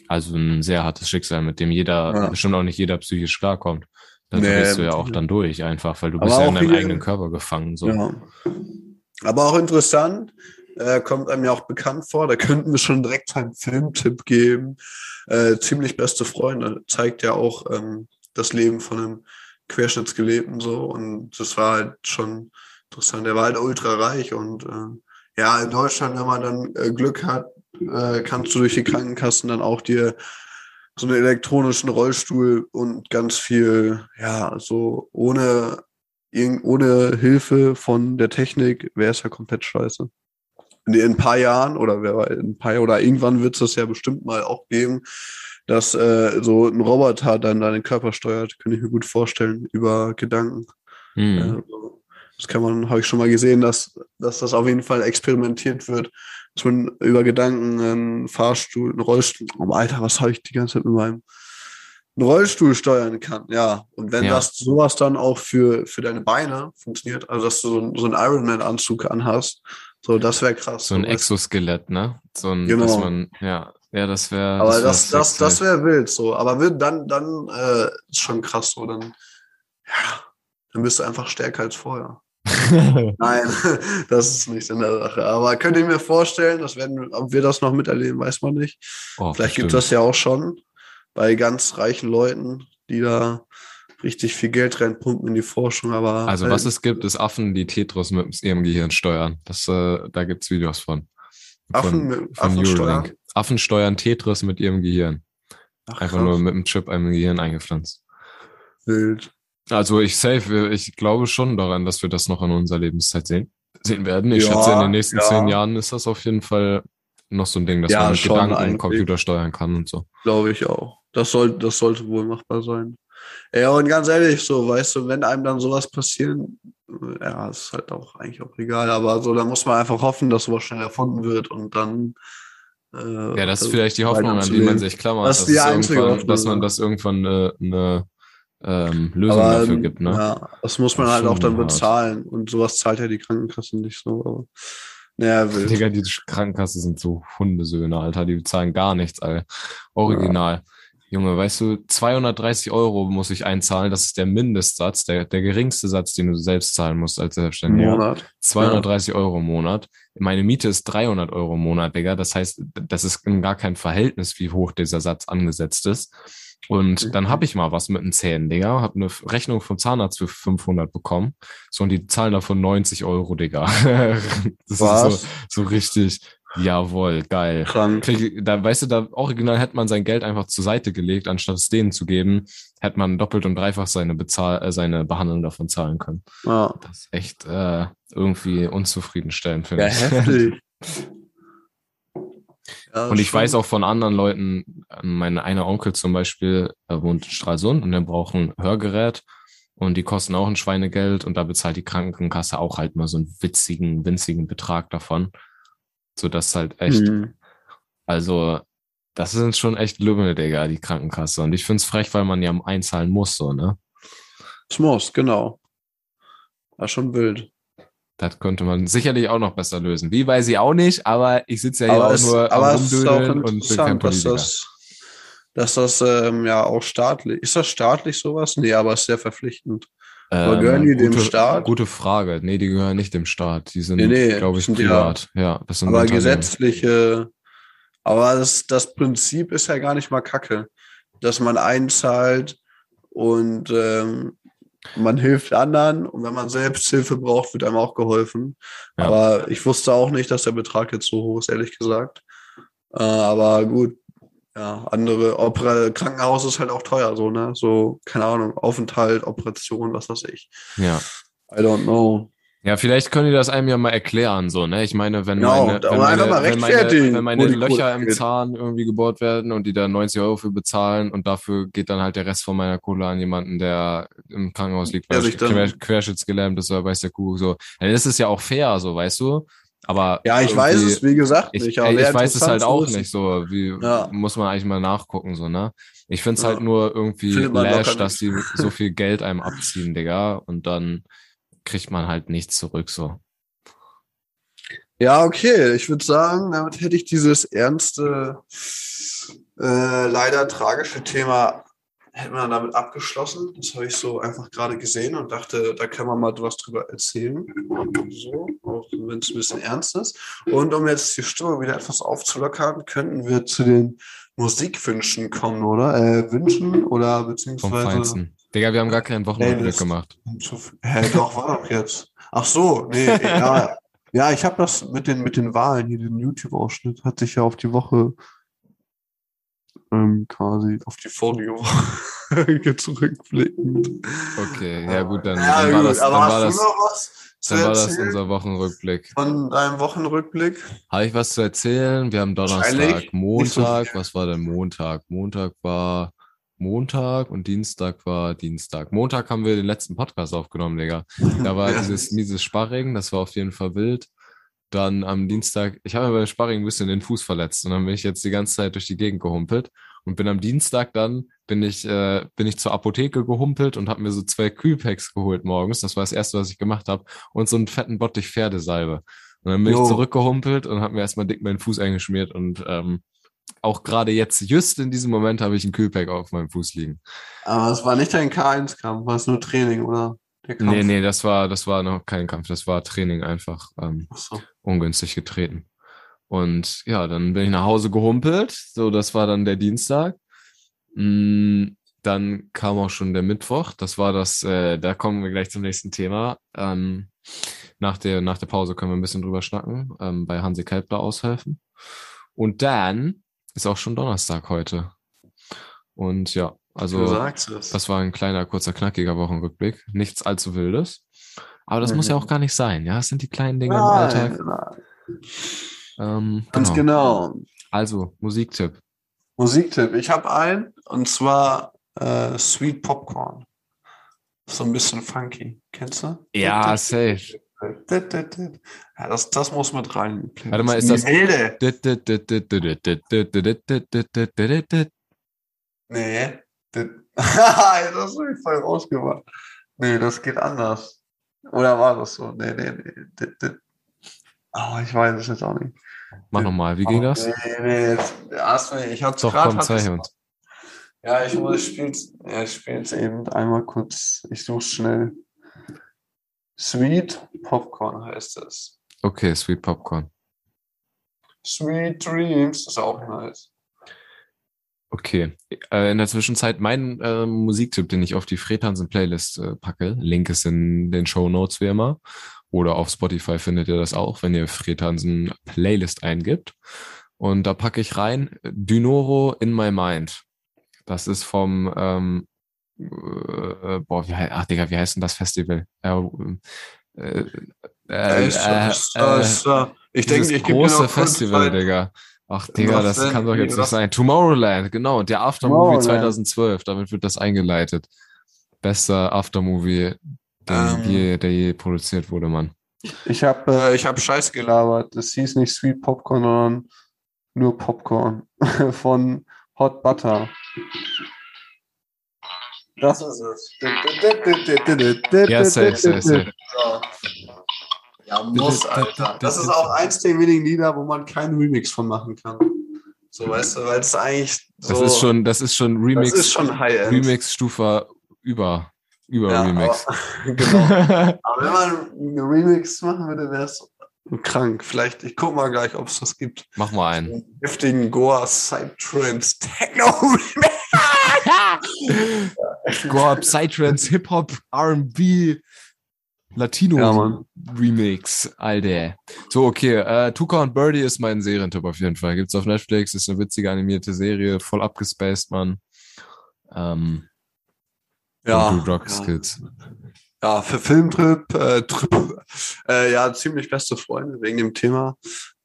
A: also ein sehr hartes Schicksal, mit dem jeder,
B: Ja.
A: bestimmt auch nicht jeder psychisch klarkommt. Da
B: Nee,
A: drehst du ja
B: mit
A: auch dann durch einfach, weil du
B: Aber
A: bist ja in deinem eigenen Körper gefangen. So.
B: Ja. Aber auch interessant, äh, kommt einem ja auch bekannt vor, da könnten wir schon direkt einen Filmtipp geben. Äh, Ziemlich beste Freunde zeigt ja auch ähm, das Leben von einem Querschnittsgelebten so und das war halt schon interessant. Der war halt ultra reich und äh, ja, in Deutschland, wenn man dann äh, Glück hat, äh, kannst du durch die Krankenkassen dann auch dir so einen elektronischen Rollstuhl und ganz viel, ja, so ohne ohne Hilfe von der Technik wäre es ja komplett scheiße. In, in ein paar Jahren oder wer weiß, in ein paar oder irgendwann wird es das ja bestimmt mal auch geben, dass äh, so ein Roboter dann deinen Körper steuert, könnte ich mir gut vorstellen, über Gedanken.
A: Mhm.
B: Also, das kann man, habe ich schon mal gesehen, dass, dass das auf jeden Fall experimentiert wird, dass man über Gedanken einen Fahrstuhl, einen Rollstuhl, oh Alter, was habe ich die ganze Zeit mit meinem einen Rollstuhl steuern kann, ja. Und wenn
A: Ja.
B: das sowas dann auch für, für deine Beine funktioniert, also dass du so, so einen Ironman-Anzug anhast, so, das wäre krass.
A: So ein. Exoskelett, ne? So ein,
B: Genau.
A: dass man, ja, ja, das wäre.
B: Aber das, das,
A: sexy.
B: das wäre wild so. Aber wird dann, dann äh, ist schon krass so. Dann, ja, dann bist du einfach stärker als vorher. Nein, das ist nicht in der Sache. Aber könnt ihr mir vorstellen, das werden, ob wir das noch miterleben, weiß man nicht.
A: Oh,
B: Vielleicht gibt
A: bestimmt.
B: das ja auch schon bei ganz reichen Leuten, die da richtig viel Geld reinpumpen in die Forschung. Aber
A: Also
B: halt-
A: was es gibt, ist Affen, die Tetris mit ihrem Gehirn steuern. Das, äh, da gibt's Videos von.
B: Affen
A: von,
B: mit-
A: von
B: Affen steuern?
A: Affen steuern Tetris mit ihrem Gehirn.
B: Ach,
A: Einfach
B: krass,
A: nur mit einem Chip einem Gehirn eingepflanzt.
B: wild.
A: Also ich safe, ich glaube schon daran, dass wir das noch in unserer Lebenszeit sehen, sehen werden. Ich
B: Ja,
A: schätze, in den nächsten
B: ja.
A: zehn Jahren ist das auf jeden Fall noch so ein Ding, dass
B: Ja,
A: man mit Gedanken
B: eigentlich.
A: Computer steuern kann und so.
B: Glaube ich auch. Das, soll, das sollte wohl machbar sein. Ja, und ganz ehrlich, so, weißt du, wenn einem dann sowas passieren, ja, ist halt auch eigentlich auch egal, aber so, da muss man einfach hoffen, dass sowas schnell erfunden wird und dann. Äh,
A: Ja, das ist vielleicht die Hoffnung, an die man sich klammert,
B: Das
A: dass,
B: ist die einzige Hoffnung,
A: dass man
B: ja.
A: das irgendwann eine, eine ähm, Lösung
B: Aber,
A: dafür gibt. Ne?
B: Ja, das muss man
A: Das
B: halt auch dann
A: hart.
B: bezahlen und sowas zahlt ja die Krankenkasse nicht so. Aber, naja, wild.
A: Digga, die Krankenkasse sind so Hundesöhne, Alter. Die bezahlen gar nichts, Alter. Original. Junge, weißt du, 230 Euro muss ich einzahlen. Das ist der Mindestsatz, der, der geringste Satz, den du selbst zahlen musst als Selbstständiger.
B: Monat.
A: 230 Euro im Monat. Meine Miete ist 300 Euro im Monat, Digga. Das heißt, das ist in gar kein Verhältnis, wie hoch dieser Satz angesetzt ist. Und dann habe ich mal was mit den Zähnen, Digga. Hab eine Rechnung vom Zahnarzt für 500 bekommen. So, und die zahlen davon 90 Euro, Digga. das
B: Was?
A: ist so, so richtig, jawohl, geil.
B: Krank.
A: Krieg, da, weißt du, da original hätte man sein Geld einfach zur Seite gelegt, anstatt es denen zu geben, hätte man doppelt und dreifach seine Bezahl äh, seine Behandlung davon zahlen können.
B: Ja,
A: Das ist echt äh, irgendwie unzufriedenstellend, finde
B: ja
A: ich.
B: heftig.
A: Ja, und ich weiß auch von anderen Leuten, mein einer Onkel zum Beispiel, er wohnt in Stralsund und der braucht ein Hörgerät und die kosten auch ein Schweinegeld und da bezahlt die Krankenkasse auch halt mal so einen witzigen, winzigen Betrag davon. So dass halt echt, mhm. also das sind schon echt Lümmel, Digga, die Krankenkasse. Und ich find's frech, weil man ja einzahlen muss, so, ne?
B: Es muss, genau. War schon wild.
A: Das könnte man sicherlich auch noch besser lösen. Wie weiß ich auch nicht, aber ich sitze ja hier auch es, nur am Rumdödeln und bin kein Politiker.
B: Dass das, dass das ähm, ja auch staatlich, ist das staatlich sowas? Nee, aber es ist sehr verpflichtend.
A: Ähm, gehören die gute, dem Staat? Gute Frage. Nee, die gehören nicht dem Staat. Die sind, nee, nee, glaube ich, privat. Ja, ja
B: das sind aber gesetzliche, aber das, das Prinzip ist ja gar nicht mal kacke, dass man einzahlt und ähm, man hilft anderen und wenn man selbst Hilfe braucht, wird einem auch geholfen. Ja. Aber ich wusste auch nicht, dass der Betrag jetzt so hoch ist, ehrlich gesagt. Äh, aber gut, ja, andere Opera Krankenhaus ist halt auch teuer, so, ne? So, keine Ahnung, Aufenthalt, Operation, was weiß ich.
A: Ja.
B: I don't know.
A: Ja, vielleicht können die das einem ja mal erklären, so, ne? Ich meine, wenn genau, meine, wenn meine, wenn meine, wenn meine Löcher im Zahn irgendwie gebohrt werden und die da 90 Euro für bezahlen und dafür geht dann halt der Rest von meiner Kohle an jemanden, der im Krankenhaus liegt, weil ja, quer, querschnittsgelähmt ist oder weiß der Kuh, so. Dann ist es ja auch fair, so, weißt du? Aber
B: ja, ich weiß es, wie gesagt,
A: nicht. Ich, ey, ich weiß es halt auch nicht so. Wie ja. muss man eigentlich mal nachgucken, so, ne? Ich find's ja. halt nur irgendwie lash, dass die so viel Geld einem abziehen, Digga. Und dann kriegt man halt nichts zurück so.
B: Ja, okay. Ich würde sagen, damit hätte ich dieses ernste, äh, leider tragische Thema hätten wir damit abgeschlossen. Das habe ich so einfach gerade gesehen und dachte, da kann man mal was drüber erzählen. So, auch wenn es ein bisschen ernst ist. Und um jetzt die Stimme wieder etwas aufzulockern, könnten wir zu den Musikwünschen kommen, oder? Äh, Wünschen oder beziehungsweise.
A: Digga, wir haben gar keinen Wochenrückblick gemacht.
B: Hä, doch, war doch jetzt. Ach so, nee, ja. Ja, ich habe das mit den, mit den Wahlen hier, den YouTube-Ausschnitt, hat sich ja auf die Woche ähm, quasi auf die vorige Woche zurückblickend.
A: Okay, ja gut, dann, ja, dann war gut, das, dann war das, dann war das unser Wochenrückblick.
B: Von deinem Wochenrückblick?
A: Habe ich was zu erzählen? Wir haben Donnerstag, Montag. So was war denn Montag? Montag war Montag und Dienstag war Dienstag. Montag haben wir den letzten Podcast aufgenommen, Digga. Da war dieses mieses Sparring, das war auf jeden Fall wild. Dann am Dienstag, ich habe mir beim Sparring ein bisschen den Fuß verletzt und dann bin ich jetzt die ganze Zeit durch die Gegend gehumpelt und bin am Dienstag dann bin ich äh, bin ich zur Apotheke gehumpelt und habe mir so zwei Kühlpacks geholt morgens. Das war das erste, was ich gemacht habe und so einen fetten Bottich Pferdesalbe. Und dann bin jo. ich zurückgehumpelt und habe mir erstmal dick meinen Fuß eingeschmiert und ähm, auch gerade jetzt, just in diesem Moment, habe ich einen Kühlpack auf meinem Fuß liegen.
B: Aber es war nicht dein K1-Kampf, war es nur Training, oder?
A: Nee, nee, das war, das war noch kein Kampf, das war Training einfach ähm, so. ungünstig getreten. Und ja, dann bin ich nach Hause gehumpelt. So, das war dann der Dienstag. Mm, dann kam auch schon der Mittwoch. Das war das, äh, da kommen wir gleich zum nächsten Thema. Ähm, nach, der, nach der Pause können wir ein bisschen drüber schnacken, ähm, bei Hansi Kalbler aushelfen. Und dann ist auch schon Donnerstag heute. Und ja, also das war ein kleiner, kurzer, knackiger Wochenrückblick. Nichts allzu wildes. Aber das mhm. muss ja mhm. auch gar nicht sein, ja. Es sind die kleinen Dinge nein, im Alltag. Nein.
B: Ähm, Ganz genau. genau.
A: Also, Musiktipp.
B: Musiktipp. Ich habe einen und zwar äh, Sweet Popcorn. So ein bisschen funky. Kennst du?
A: Ja, safe.
B: Ja, das, das muss mit rein.
A: Warte mal, ist das.
B: Helde. Nee. das habe ich voll rausgemacht. Nee, das geht anders. Oder war das so? Nee, nee, nee. Oh, ich weiß es jetzt auch nicht.
A: Mach nochmal, wie ging das?
B: Nee, nee, jetzt, hast du, ich hab's
A: Doch, komm, zeig uns.
B: Ja, ich muss, ich spiel's, ja, ich spiel's eben einmal kurz, ich such's schnell. Sweet Popcorn heißt es.
A: Okay, Sweet Popcorn.
B: Sweet Dreams ist auch nice.
A: Okay. Äh, in der Zwischenzeit mein äh, Musiktipp, den ich auf die Fredhansen Playlist äh, packe. Link ist in den Show Notes wie immer. Oder auf Spotify findet ihr das auch, wenn ihr Fredhansen Playlist eingibt. Und da packe ich rein Dynoro in my mind. Das ist vom ähm, äh, boah, wie, ach Digga, wie heißt denn das Festival? Äh, äh,
B: äh, äh, ich denke, ich
A: große Festival, Digga. Ach, Digga, das kann doch jetzt nicht sein. Tomorrowland, genau. Der Aftermovie 2012, damit wird das eingeleitet. Bester Aftermovie, der,
B: Ähm.
A: je, der je produziert wurde, Mann.
B: Ich habe äh, ich hab Scheiß gelabert. Es hieß nicht Sweet Popcorn, sondern nur Popcorn von Hot Butter. Das ist es.
A: Ja, safe, safe, safe.
B: Ja, muss, Alter. Das ist auch eins der wenigen Lieder, wo man keinen Remix von machen kann. So, weißt du, weil es eigentlich so...
A: Das ist schon, das ist schon Remix,
B: das ist schon High-End.
A: Remix-Stufe über, über
B: Ja,
A: Remix.
B: Aber, genau. aber wenn man einen Remix machen würde, wäre es krank. Vielleicht, ich guck mal gleich, ob es das gibt.
A: Mach mal einen.
B: Einen heftigen Goa Psytrance Techno Remix.
A: Go Psytrance, Hip-Hop, R&B, Latino
B: Ja,
A: Alter. So, okay, äh, Tuca und Birdie ist mein Serientipp auf jeden Fall. Gibt's auf Netflix, ist eine witzige animierte Serie, voll abgespaced, Mann. Ähm,
B: Ja,
A: und Rocks
B: ja.
A: Kids.
B: ja, für Filmtrip, äh, Trip, äh, ja, ziemlich beste Freunde wegen dem Thema.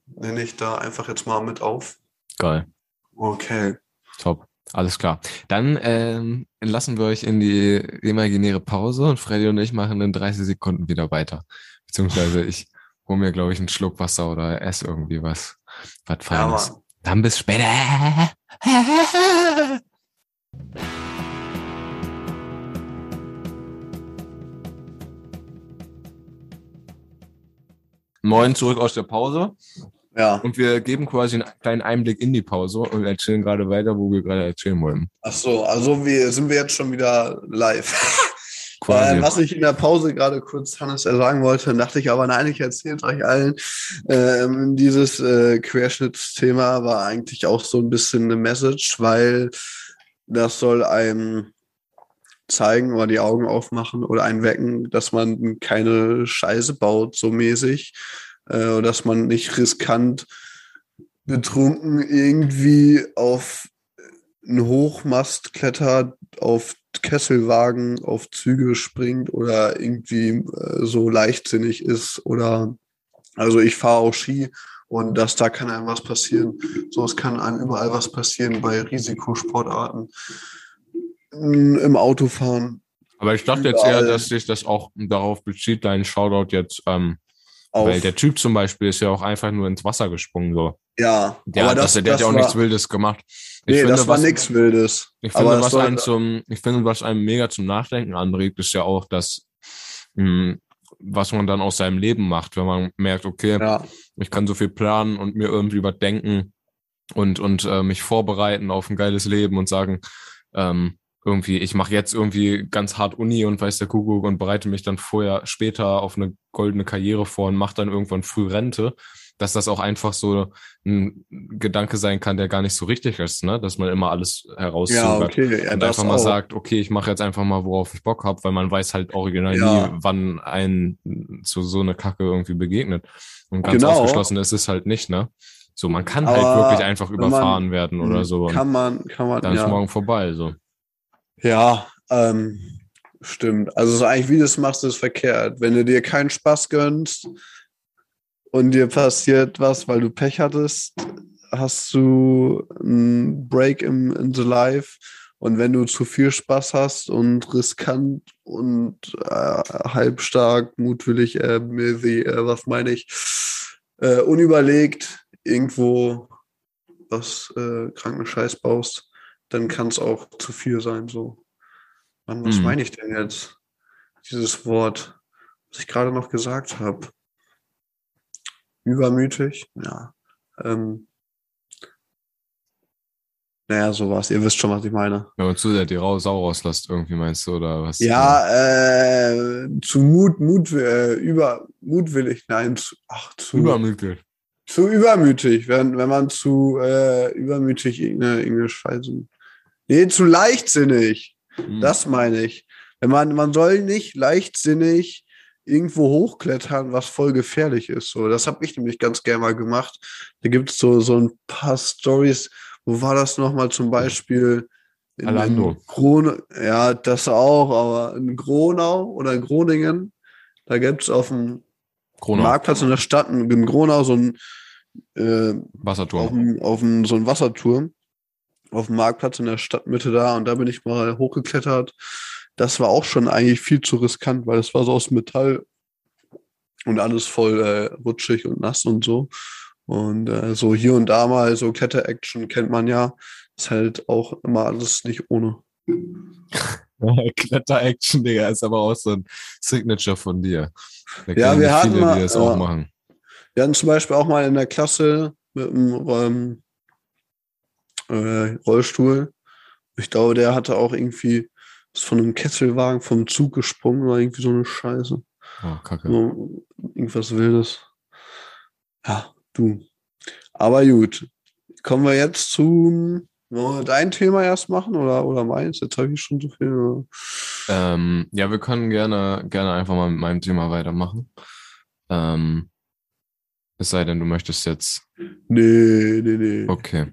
B: Nenne ich da einfach jetzt mal mit auf.
A: Geil.
B: Okay.
A: Top. Alles klar. Dann ähm, lassen wir euch in die imaginäre Pause und Freddy und ich machen in 30 Sekunden wieder weiter. Beziehungsweise ich hole mir, glaube ich, einen Schluck Wasser oder esse irgendwie was, was
B: Ja,
A: Feines.
B: Mann.
A: Dann bis später. Moin, zurück aus der Pause.
B: Ja.
A: Und wir geben quasi einen kleinen Einblick in die Pause und erzählen gerade weiter, wo wir gerade erzählen wollen.
B: Ach so, also wir sind wir jetzt schon wieder live.
A: Quasi.
B: Äh, was ich in der Pause gerade kurz Hannes sagen wollte, dachte ich aber, nein, ich erzähle es euch allen. Ähm, dieses äh, Querschnittsthema war eigentlich auch so ein bisschen eine Message, weil das soll einem zeigen oder die Augen aufmachen oder einen wecken, dass man keine Scheiße baut, so mäßig. Äh, dass man nicht riskant betrunken irgendwie auf einen Hochmast klettert, auf Kesselwagen, auf Züge springt oder irgendwie äh, so leichtsinnig ist oder also ich fahre auch Ski und dass da kann einem was passieren. So, es kann einem überall was passieren bei Risikosportarten. Im Autofahren
A: Aber ich dachte jetzt eher,
B: Überall.
A: dass sich das auch darauf bezieht, dein Shoutout jetzt, ähm,
B: auch.
A: weil der Typ zum Beispiel ist ja auch einfach nur ins Wasser gesprungen, so.
B: ja,
A: Der, hat, das, der hat ja auch
B: war,
A: nichts Wildes gemacht. Ich
B: Nee,
A: finde,
B: das war nichts Wildes.
A: Ich
B: Aber
A: finde,
B: das
A: was einen zum, ich finde, was einem mega zum Nachdenken anregt, ist ja auch, dass, mh, was man dann aus seinem Leben macht, wenn man merkt, okay,
B: Ja,
A: ich kann so viel planen und mir irgendwie was denken und, und äh, mich vorbereiten auf ein geiles Leben und sagen, ähm, irgendwie, ich mache jetzt irgendwie ganz hart Uni und weiß der Kuckuck und bereite mich dann vorher, später auf eine goldene Karriere vor und mache dann irgendwann früh Rente, dass das auch einfach so ein Gedanke sein kann, der gar nicht so richtig ist, ne? Dass man immer alles
B: ja
A: herauszögert
B: okay. Ja,
A: und einfach mal
B: auch.
A: sagt, okay, ich mache jetzt einfach mal, worauf ich Bock habe, weil man weiß halt original
B: Ja.
A: nie, wann ein zu so eine Kacke irgendwie begegnet. Und ganz
B: Genau.
A: ausgeschlossen ist es halt nicht, ne? So, man kann halt
B: Aber
A: wirklich einfach
B: wenn man-
A: überfahren werden oder so. Und
B: Kann man, kann man,
A: dann
B: ja.
A: ist morgen vorbei. So.
B: Ja, ähm, stimmt. Also so eigentlich, wie du es machst, ist verkehrt. Wenn du dir keinen Spaß gönnst und dir passiert was, weil du Pech hattest, hast du einen Break im, in the life. Und wenn du zu viel Spaß hast und riskant und äh, halbstark, mutwillig, äh, mäßig, äh, was meine ich, äh, unüberlegt irgendwo was äh, kranken Scheiß baust, dann kann es auch zu viel sein. So. Mann, was
A: Mhm.
B: meine ich denn jetzt? Dieses Wort, was ich gerade noch gesagt habe. Übermütig, ja. Ähm, naja, sowas. Ihr wisst schon, was ich meine.
A: Wenn man zu sehr die Rau Sau rauslässt, irgendwie meinst du, oder was?
B: Ja, äh, zu Mut, Mut, äh, über, mutwillig, nein, zu, ach, zu,
A: Übermütig.
B: zu übermütig, wenn, wenn man zu äh, übermütig irgendeine, irgendeine Scheiße. Nee, zu leichtsinnig.
A: Hm.
B: Das meine ich. Wenn man, man soll nicht leichtsinnig irgendwo hochklettern, was voll gefährlich ist. So, das habe ich nämlich ganz gerne mal gemacht. Da gibt es so, so ein paar Stories. Wo war das nochmal zum Beispiel? In,
A: Alando.
B: in Kron ja, das auch, aber in Gronau oder in Groningen, da gibt es auf dem
A: Corona.
B: Marktplatz in der Stadt in Gronau so ein äh,
A: Wasserturm.
B: auf, dem- auf dem, so einen Wasserturm auf dem Marktplatz in der Stadtmitte da und da bin ich mal hochgeklettert. Das war auch schon eigentlich viel zu riskant, weil es war so aus Metall und alles voll äh, rutschig und nass und so. Und äh, so hier und da mal so Kletter-Action kennt man ja. Ist halt auch immer alles nicht ohne.
A: Kletter-Action, Digga, ist aber auch so ein Signature von dir. Da
B: Ja, wir hatten
A: viele,
B: mal,
A: die das
B: äh,
A: auch machen.
B: Wir hatten zum Beispiel auch mal in der Klasse mit einem ähm, äh, Rollstuhl. Ich glaube, der hatte auch irgendwie ist von einem Kesselwagen vom Zug gesprungen oder irgendwie so eine Scheiße.
A: Oh, kacke.
B: So, irgendwas Wildes. Ja, du. Aber gut. Kommen wir jetzt zu wollen wir dein Thema erst machen oder, oder meins? Jetzt habe ich schon so viel.
A: Ähm, ja, wir können gerne, gerne einfach mal mit meinem Thema weitermachen. Ähm, es sei denn, du möchtest jetzt.
B: Nee, nee, nee.
A: Okay.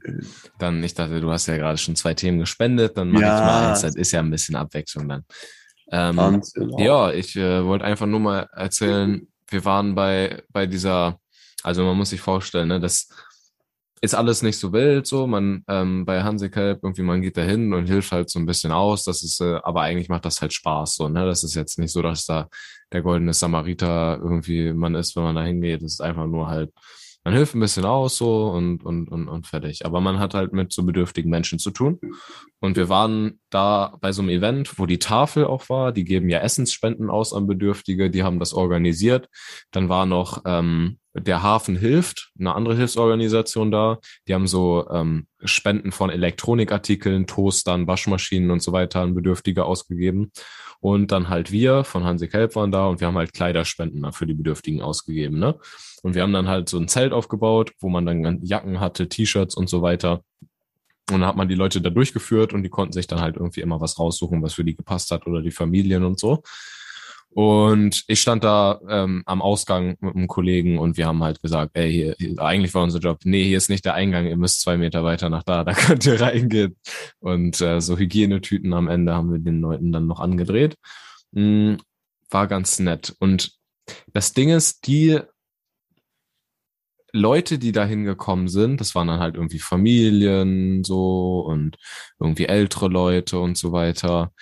A: Dann, ich dachte, du hast ja gerade schon zwei Themen gespendet, dann mache
B: Ja.
A: ich mal eins. Das ist ja ein bisschen Abwechslung dann. Ähm,
B: Wahnsinn.
A: Ja, ich äh, wollte einfach nur mal erzählen, wir waren bei, bei dieser, also man muss sich vorstellen, ne, das ist alles nicht so wild, so, man, ähm, bei Hansekelb irgendwie, man geht da hin und hilft halt so ein bisschen aus, das ist, äh, aber eigentlich macht das halt Spaß, so, ne, das ist jetzt nicht so, dass da der goldene Samariter irgendwie man ist, wenn man da hingeht, das ist einfach nur halt, man hilft ein bisschen aus, so, und, und, und, und fertig, aber man hat halt mit so bedürftigen Menschen zu tun und wir waren da bei so einem Event, wo die Tafel auch war. Die geben ja Essensspenden aus an Bedürftige. Die haben das organisiert. Dann war noch ähm, der Hafen hilft, eine andere Hilfsorganisation da. Die haben so ähm, Spenden von Elektronikartikeln, Toastern, Waschmaschinen und so weiter an Bedürftige ausgegeben. Und dann halt wir von Hansi Kelp waren da und wir haben halt Kleiderspenden für die Bedürftigen ausgegeben. Ne? Und wir haben dann halt so ein Zelt aufgebaut, wo man dann Jacken hatte, T-Shirts und so weiter. Und dann hat man die Leute da durchgeführt und die konnten sich dann halt irgendwie immer was raussuchen, was für die gepasst hat oder die Familien und so. Und ich stand da ähm, am Ausgang mit einem Kollegen und wir haben halt gesagt, ey, hier, hier, eigentlich war unser Job, nee, hier ist nicht der Eingang, ihr müsst zwei Meter weiter nach da, da könnt ihr reingehen. Und äh, so Hygienetüten am Ende haben wir den Leuten dann noch angedreht. Mm, war ganz nett. Und das Ding ist, die Leute, die da hingekommen sind, das waren dann halt irgendwie Familien so und irgendwie ältere Leute und so weiter.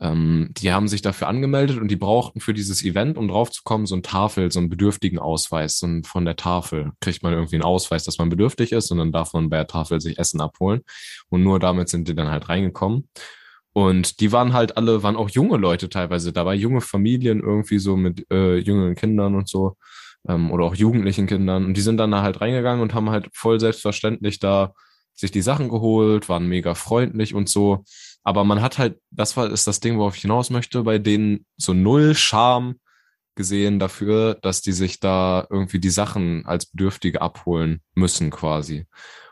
A: Ähm, die haben sich dafür angemeldet und die brauchten für dieses Event, um draufzukommen, so ein Tafel, so einen bedürftigen Ausweis. Und von der Tafel kriegt man irgendwie einen Ausweis, dass man bedürftig ist und dann darf man bei der Tafel sich Essen abholen. Und nur damit sind die dann halt reingekommen. Und die waren halt alle, waren auch junge Leute teilweise dabei, junge Familien irgendwie so mit äh, jüngeren Kindern und so ähm, oder auch jugendlichen Kindern. Und die sind dann da halt reingegangen und haben halt voll selbstverständlich da sich die Sachen geholt, waren mega freundlich und so. Aber man hat halt, das war, ist das Ding, worauf ich hinaus möchte, bei denen so null Charme gesehen dafür, dass die sich da irgendwie die Sachen als Bedürftige abholen müssen quasi.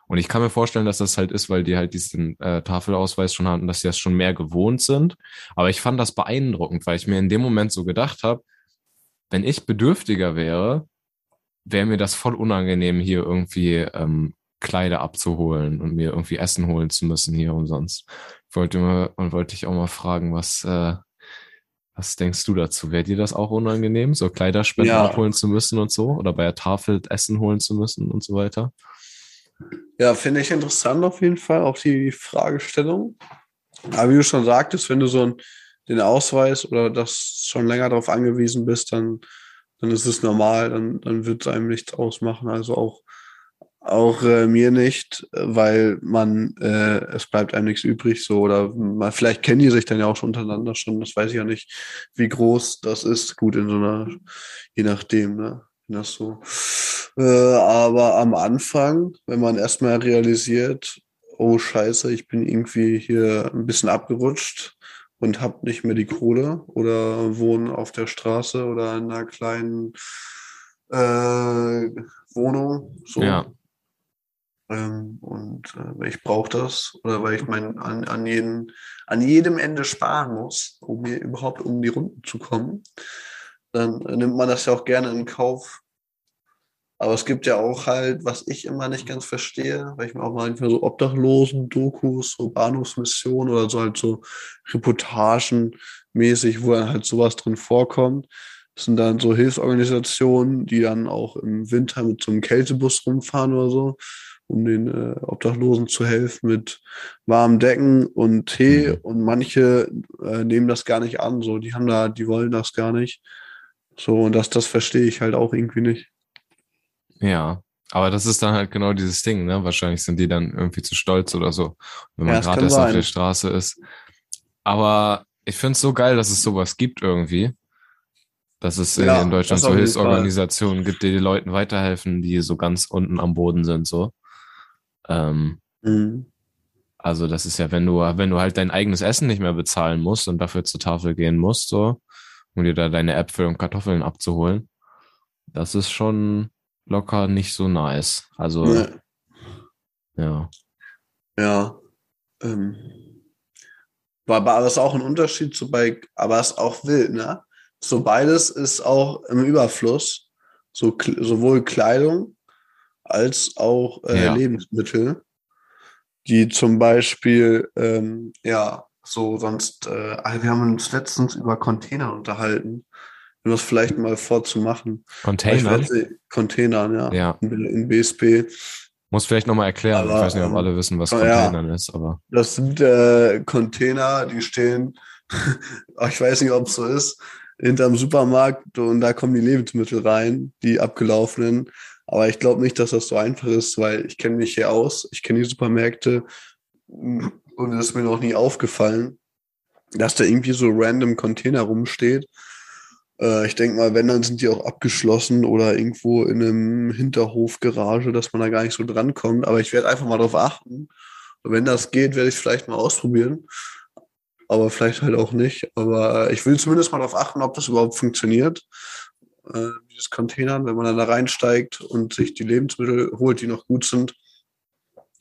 A: Und ich kann mir vorstellen, dass das halt ist, weil die halt diesen äh, Tafelausweis schon hatten, dass sie das schon mehr gewohnt sind. Aber ich fand das beeindruckend, weil ich mir in dem Moment so gedacht habe, wenn ich bedürftiger wäre, wäre mir das voll unangenehm, hier irgendwie ähm, Kleider abzuholen und mir irgendwie Essen holen zu müssen hier umsonst. Ich wollte mal und wollte dich auch mal fragen, was äh, was denkst du dazu? Wäre dir das auch unangenehm, so Kleiderspenden
B: Ja.
A: abholen zu müssen und so oder bei der Tafel Essen holen zu müssen und so weiter?
B: Ja, finde ich interessant auf jeden Fall, auch die Fragestellung. Aber wie du schon sagtest, wenn du so einen, den Ausweis oder das schon länger darauf angewiesen bist, dann, dann ist es normal, dann, dann wird es einem nichts ausmachen. Also auch, auch äh, mir nicht, weil man, äh, es bleibt einem nichts übrig, so oder man, vielleicht kennen die sich dann ja auch schon untereinander schon, das weiß ich ja nicht, wie groß das ist. Gut, in so einer, je nachdem, ne? Das so. Äh, aber am Anfang, wenn man erstmal realisiert, oh Scheiße, ich bin irgendwie hier ein bisschen abgerutscht und habe nicht mehr die Kohle oder wohne auf der Straße oder in einer kleinen äh, Wohnung. So.
A: Ja.
B: Ähm, und äh, ich brauche das oder weil ich mein, an, an, jeden, an jedem Ende sparen muss, um mir überhaupt um die Runden zu kommen, dann nimmt man das ja auch gerne in Kauf. Aber es gibt ja auch halt, was ich immer nicht ganz verstehe, weil ich mir auch manchmal so Obdachlosen-Dokus, so Bahnhofsmissionen oder so halt so Reportagen mäßig, wo dann halt sowas drin vorkommt, Das sind dann so Hilfsorganisationen, die dann auch im Winter mit so einem Kältebus rumfahren oder so, um den äh, Obdachlosen zu helfen mit warmen Decken und Tee.
A: Mhm.
B: Und manche äh, nehmen das gar nicht an. So, die haben da, die wollen das gar nicht. So, und das, das verstehe ich halt auch irgendwie nicht.
A: Ja, aber das ist dann halt genau dieses Ding, ne? Wahrscheinlich sind die dann irgendwie zu stolz oder so, wenn man
B: Ja,
A: gerade erst auf
B: sein.
A: der Straße ist. Aber ich finde es so geil, dass es sowas gibt irgendwie. Dass es in-
B: Ja,
A: in Deutschland so
B: auf
A: Hilfsorganisationen gibt, die den Leuten weiterhelfen, die so ganz unten am Boden sind, so. Ähm,
B: Mhm.
A: also das ist ja, wenn du, wenn du halt dein eigenes Essen nicht mehr bezahlen musst und dafür zur Tafel gehen musst, so, um dir da deine Äpfel und Kartoffeln abzuholen, das ist schon locker nicht so nice. Also,
B: Ne,
A: ja.
B: ja. Ähm, war aber das ist auch ein Unterschied zu bei, aber es ist auch wild, ne? So beides ist auch im Überfluss. So, sowohl Kleidung als auch äh,
A: Ja.
B: Lebensmittel, die zum Beispiel, ähm, ja, so sonst, äh, wir haben uns letztens über Container unterhalten, um das vielleicht mal vorzumachen.
A: Container.
B: Containern, ja.
A: Ja.
B: In, in BSP.
A: Muss vielleicht nochmal erklären.
B: Aber,
A: ich weiß nicht, ob alle wissen, was
B: ja.
A: Containern ist, aber.
B: Das sind äh, Container, die stehen, ich weiß nicht, ob es so ist, hinterm Supermarkt und da kommen die Lebensmittel rein, die abgelaufenen. Aber ich glaube nicht, dass das so einfach ist, weil ich kenne mich hier aus, ich kenne die Supermärkte und es ist mir noch nie aufgefallen, dass da irgendwie so random Container rumsteht. Äh, ich denke mal, wenn, dann sind die auch abgeschlossen oder irgendwo in einem Hinterhofgarage, dass man da gar nicht so drankommt. Aber ich werde einfach mal drauf achten. Und wenn das geht, werde ich vielleicht mal ausprobieren. Aber vielleicht halt auch nicht. Aber ich will zumindest mal darauf achten, ob das überhaupt funktioniert. Äh, Containern, wenn man dann da reinsteigt und sich die Lebensmittel holt, die noch gut sind.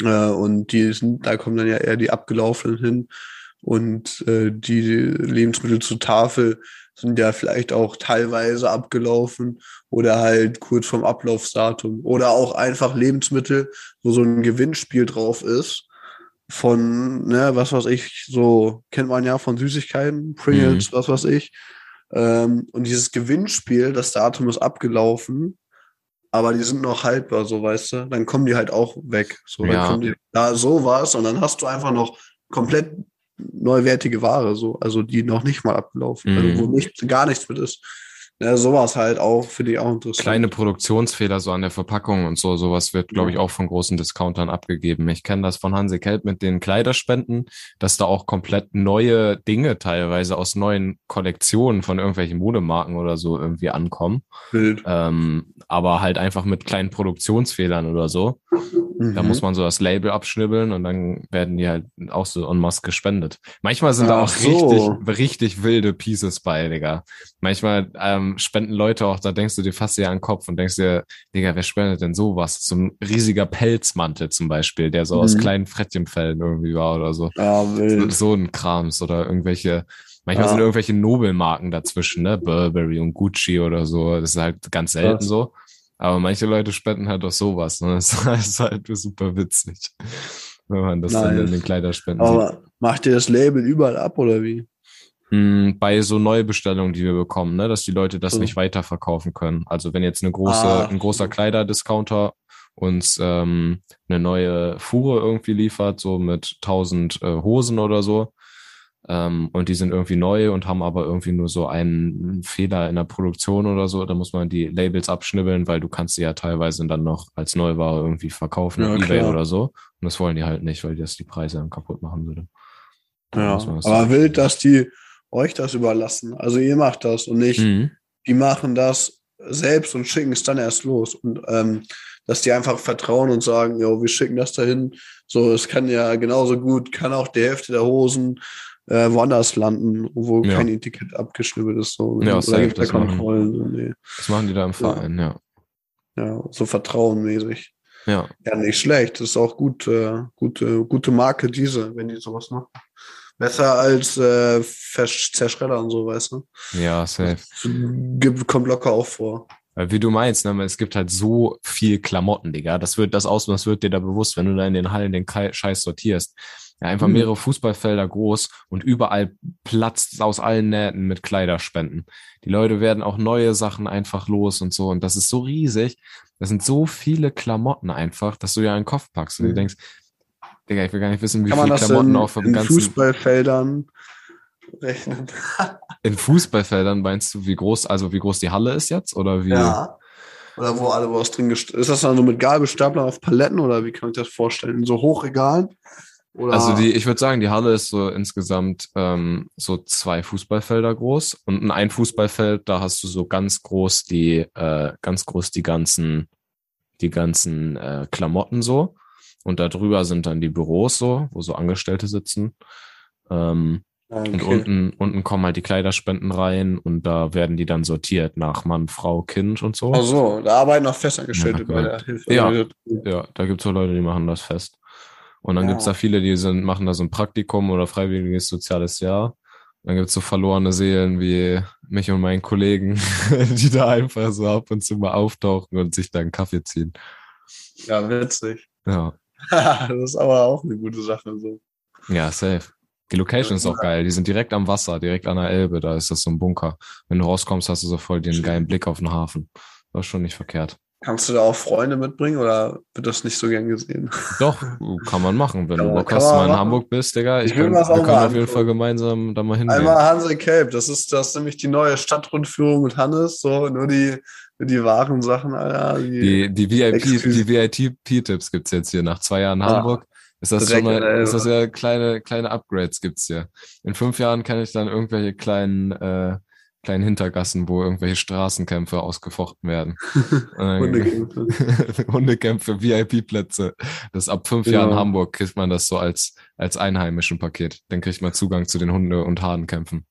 B: Äh, und die sind, da kommen dann ja eher die abgelaufenen hin. Und äh, die Lebensmittel zur Tafel sind ja vielleicht auch teilweise abgelaufen oder halt kurz vorm Ablaufsdatum. Oder auch einfach Lebensmittel, wo so ein Gewinnspiel drauf ist von, ne, was weiß ich, so kennt man ja von Süßigkeiten, Pringles, was weiß ich. Ähm, und dieses Gewinnspiel, das Datum ist abgelaufen, aber die sind noch haltbar, so weißt du. Dann kommen die halt auch weg. So, dann
A: Ja.
B: kommen die da sowas und dann hast du einfach noch komplett neuwertige Ware, so, also die noch nicht mal abgelaufen,
A: Mhm.
B: also wo nicht, gar nichts mit ist. Ja, sowas halt auch, finde ich auch interessant.
A: Kleine Produktionsfehler so an der Verpackung und so, sowas wird, glaube ich, auch von großen Discountern abgegeben. Ich kenne das von Hanse Kelp mit den Kleiderspenden, dass da auch komplett neue Dinge teilweise aus neuen Kollektionen von irgendwelchen Modemarken oder so irgendwie ankommen. Ähm, aber halt einfach mit kleinen Produktionsfehlern oder so. Da
B: Mhm.
A: muss man so das Label abschnibbeln und dann werden die halt auch so en masse gespendet. Manchmal sind da
B: Ach
A: auch
B: so.
A: richtig, richtig wilde Pieces bei, Digga. Manchmal ähm, spenden Leute auch, da denkst du dir fast ja an den Kopf und denkst dir, Digga, wer spendet denn sowas? So ein riesiger Pelzmantel zum Beispiel, der so aus
B: Mhm.
A: kleinen Frettchenfällen irgendwie war oder so.
B: Ja,
A: So,
B: wild.
A: so ein Krams oder irgendwelche, manchmal
B: Ja.
A: sind irgendwelche Nobelmarken dazwischen, ne? Burberry und Gucci oder so. Das ist halt ganz selten
B: Krass.
A: so. Aber manche Leute spenden halt auch sowas. Ne? Das ist halt super witzig, wenn man das dann
B: Nice.
A: in den Kleiderspenden sieht.
B: Aber macht ihr das Label überall ab oder wie?
A: Mm, Bei so Neubestellungen, die wir bekommen, ne, dass die Leute das
B: So.
A: nicht weiterverkaufen können. Also wenn jetzt eine große,
B: Ah.
A: ein großer Kleiderdiscounter uns ähm, eine neue Fuhre irgendwie liefert, so mit 1000 äh, Hosen oder so, ähm, und die sind irgendwie neu und haben aber irgendwie nur so einen Fehler in der Produktion oder so, da muss man die Labels abschnibbeln, weil du kannst sie ja teilweise dann noch als Neuware irgendwie verkaufen
B: Ja,
A: auf Ebay oder so. Und das wollen die halt nicht, weil das die Preise dann kaputt machen würde.
B: Ja, aber wild, dass die euch das überlassen. Also ihr macht das und nicht,
A: Mhm.
B: die machen das selbst und schicken es dann erst los. Und ähm, dass die einfach vertrauen und sagen, ja, wir schicken das dahin. So, es kann ja genauso gut, kann auch die Hälfte der Hosen äh, woanders landen, wo
A: Ja.
B: kein Etikett abgeschnibbelt ist. So.
A: Ja,
B: Oder
A: safe,
B: gibt da Kontrollen. So, nee.
A: Das machen die da im Verein, ja.
B: Ja, so vertrauenmäßig.
A: Ja,
B: Ja, nicht schlecht. Das ist auch gut, äh, gute, gute Marke, diese, wenn die sowas machen. Besser als äh, und so, weißt du?
A: ja, safe.
B: Gibt, kommt locker auch vor.
A: Wie du meinst, ne, es gibt halt so viel Klamotten, Digga. Das wird das aus, das wird dir da bewusst, wenn du da in den Hallen den Scheiß sortierst. Ja, einfach mhm. mehrere Fußballfelder groß und überall platzt aus allen Nähten mit Kleiderspenden. Die Leute werden auch neue Sachen einfach los und so. Und das ist so riesig. Das sind so viele Klamotten einfach, dass du ja einen Kopf packst und mhm. du denkst, Digga, ich will gar nicht wissen, wie viele Klamotten in, auf
B: dem ganzen Fußballfeldern rechnen.
A: in Fußballfeldern meinst du, wie groß, also wie groß die Halle ist jetzt? Oder wie?
B: Ja. Oder wo alle was drin ist. das dann so mit Gabelstapler auf Paletten oder wie kann ich das vorstellen? In so Hochregalen?
A: Oder? Also die, ich würde sagen, die Halle ist so insgesamt ähm, so zwei Fußballfelder groß und ein Fußballfeld, da hast du so ganz groß die, äh, ganz groß die ganzen, die ganzen äh, Klamotten so. Und da drüber sind dann die Büros so, wo so Angestellte sitzen. Ähm, okay. Und unten, unten kommen halt die Kleiderspenden rein und da werden die dann sortiert nach Mann, Frau, Kind und so.
B: Ach so, da arbeiten auch Festangestellte ja, bei der Hilfe.
A: Ja, ja da gibt es auch Leute, die machen das fest. Und dann ja. gibt's da viele, die sind, machen da so ein Praktikum oder freiwilliges soziales Jahr. Dann gibt's so verlorene Seelen wie mich und meinen Kollegen, die da einfach so ab und zu mal auftauchen und sich da einen Kaffee ziehen.
B: Ja, witzig.
A: Ja.
B: das ist aber auch eine gute Sache. So.
A: Ja, safe. Die Location ist auch geil. Die sind direkt am Wasser, direkt an der Elbe. Da ist das so ein Bunker. Wenn du rauskommst, hast du so voll den geilen Blick auf den Hafen. Das ist schon nicht verkehrt.
B: Kannst du da auch Freunde mitbringen oder wird das nicht so gern gesehen?
A: Doch, kann man machen. Wenn kann du Bock hast, mal in Hamburg bist, Digga. Ich, ich kann, wir können auf jeden Fall gemeinsam da mal hingehen.
B: Einmal Hanse Cape, das ist, das ist nämlich die neue Stadtrundführung mit Hannes. So, nur die, die wahren Sachen, Alter.
A: Die, die, die VIP, die VIP-Tipps gibt's jetzt hier nach zwei Jahren ah, Hamburg. Ist das schon mal, ist das ja kleine, kleine Upgrades gibt's hier. In fünf Jahren kann ich dann irgendwelche kleinen, äh, kleinen Hintergassen, wo irgendwelche Straßenkämpfe ausgefochten werden. Hundekämpfe. Hundekämpfe, VIP-Plätze. Das ab fünf ja. Jahren Hamburg kriegt man das so als, als einheimischen Paket. Dann kriegt man Zugang zu den Hunde- und Hahnenkämpfen.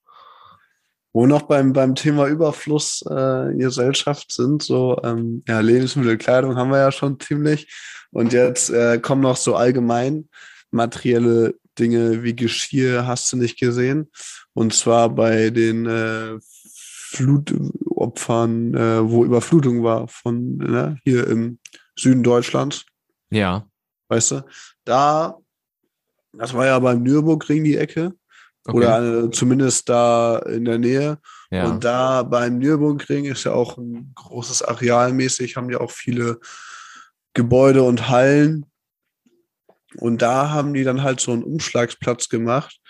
B: Wo noch beim, beim Thema Überfluss äh, Gesellschaft sind, so ähm, ja, Lebensmittel, Kleidung haben wir ja schon ziemlich. Und jetzt äh, kommen noch so allgemein materielle Dinge wie Geschirr, hast du nicht gesehen. Und zwar bei den äh, Flutopfern, äh, wo Überflutung war von ne, hier im Süden Deutschlands.
A: Ja.
B: Weißt du? Da, das war ja beim Nürburgring die Ecke. Okay. Oder äh, zumindest da in der Nähe. Ja. Und da beim Nürburgring ist ja auch ein großes Areal mäßig, haben ja auch viele Gebäude und Hallen. Und da haben die dann halt so einen Umschlagsplatz gemacht,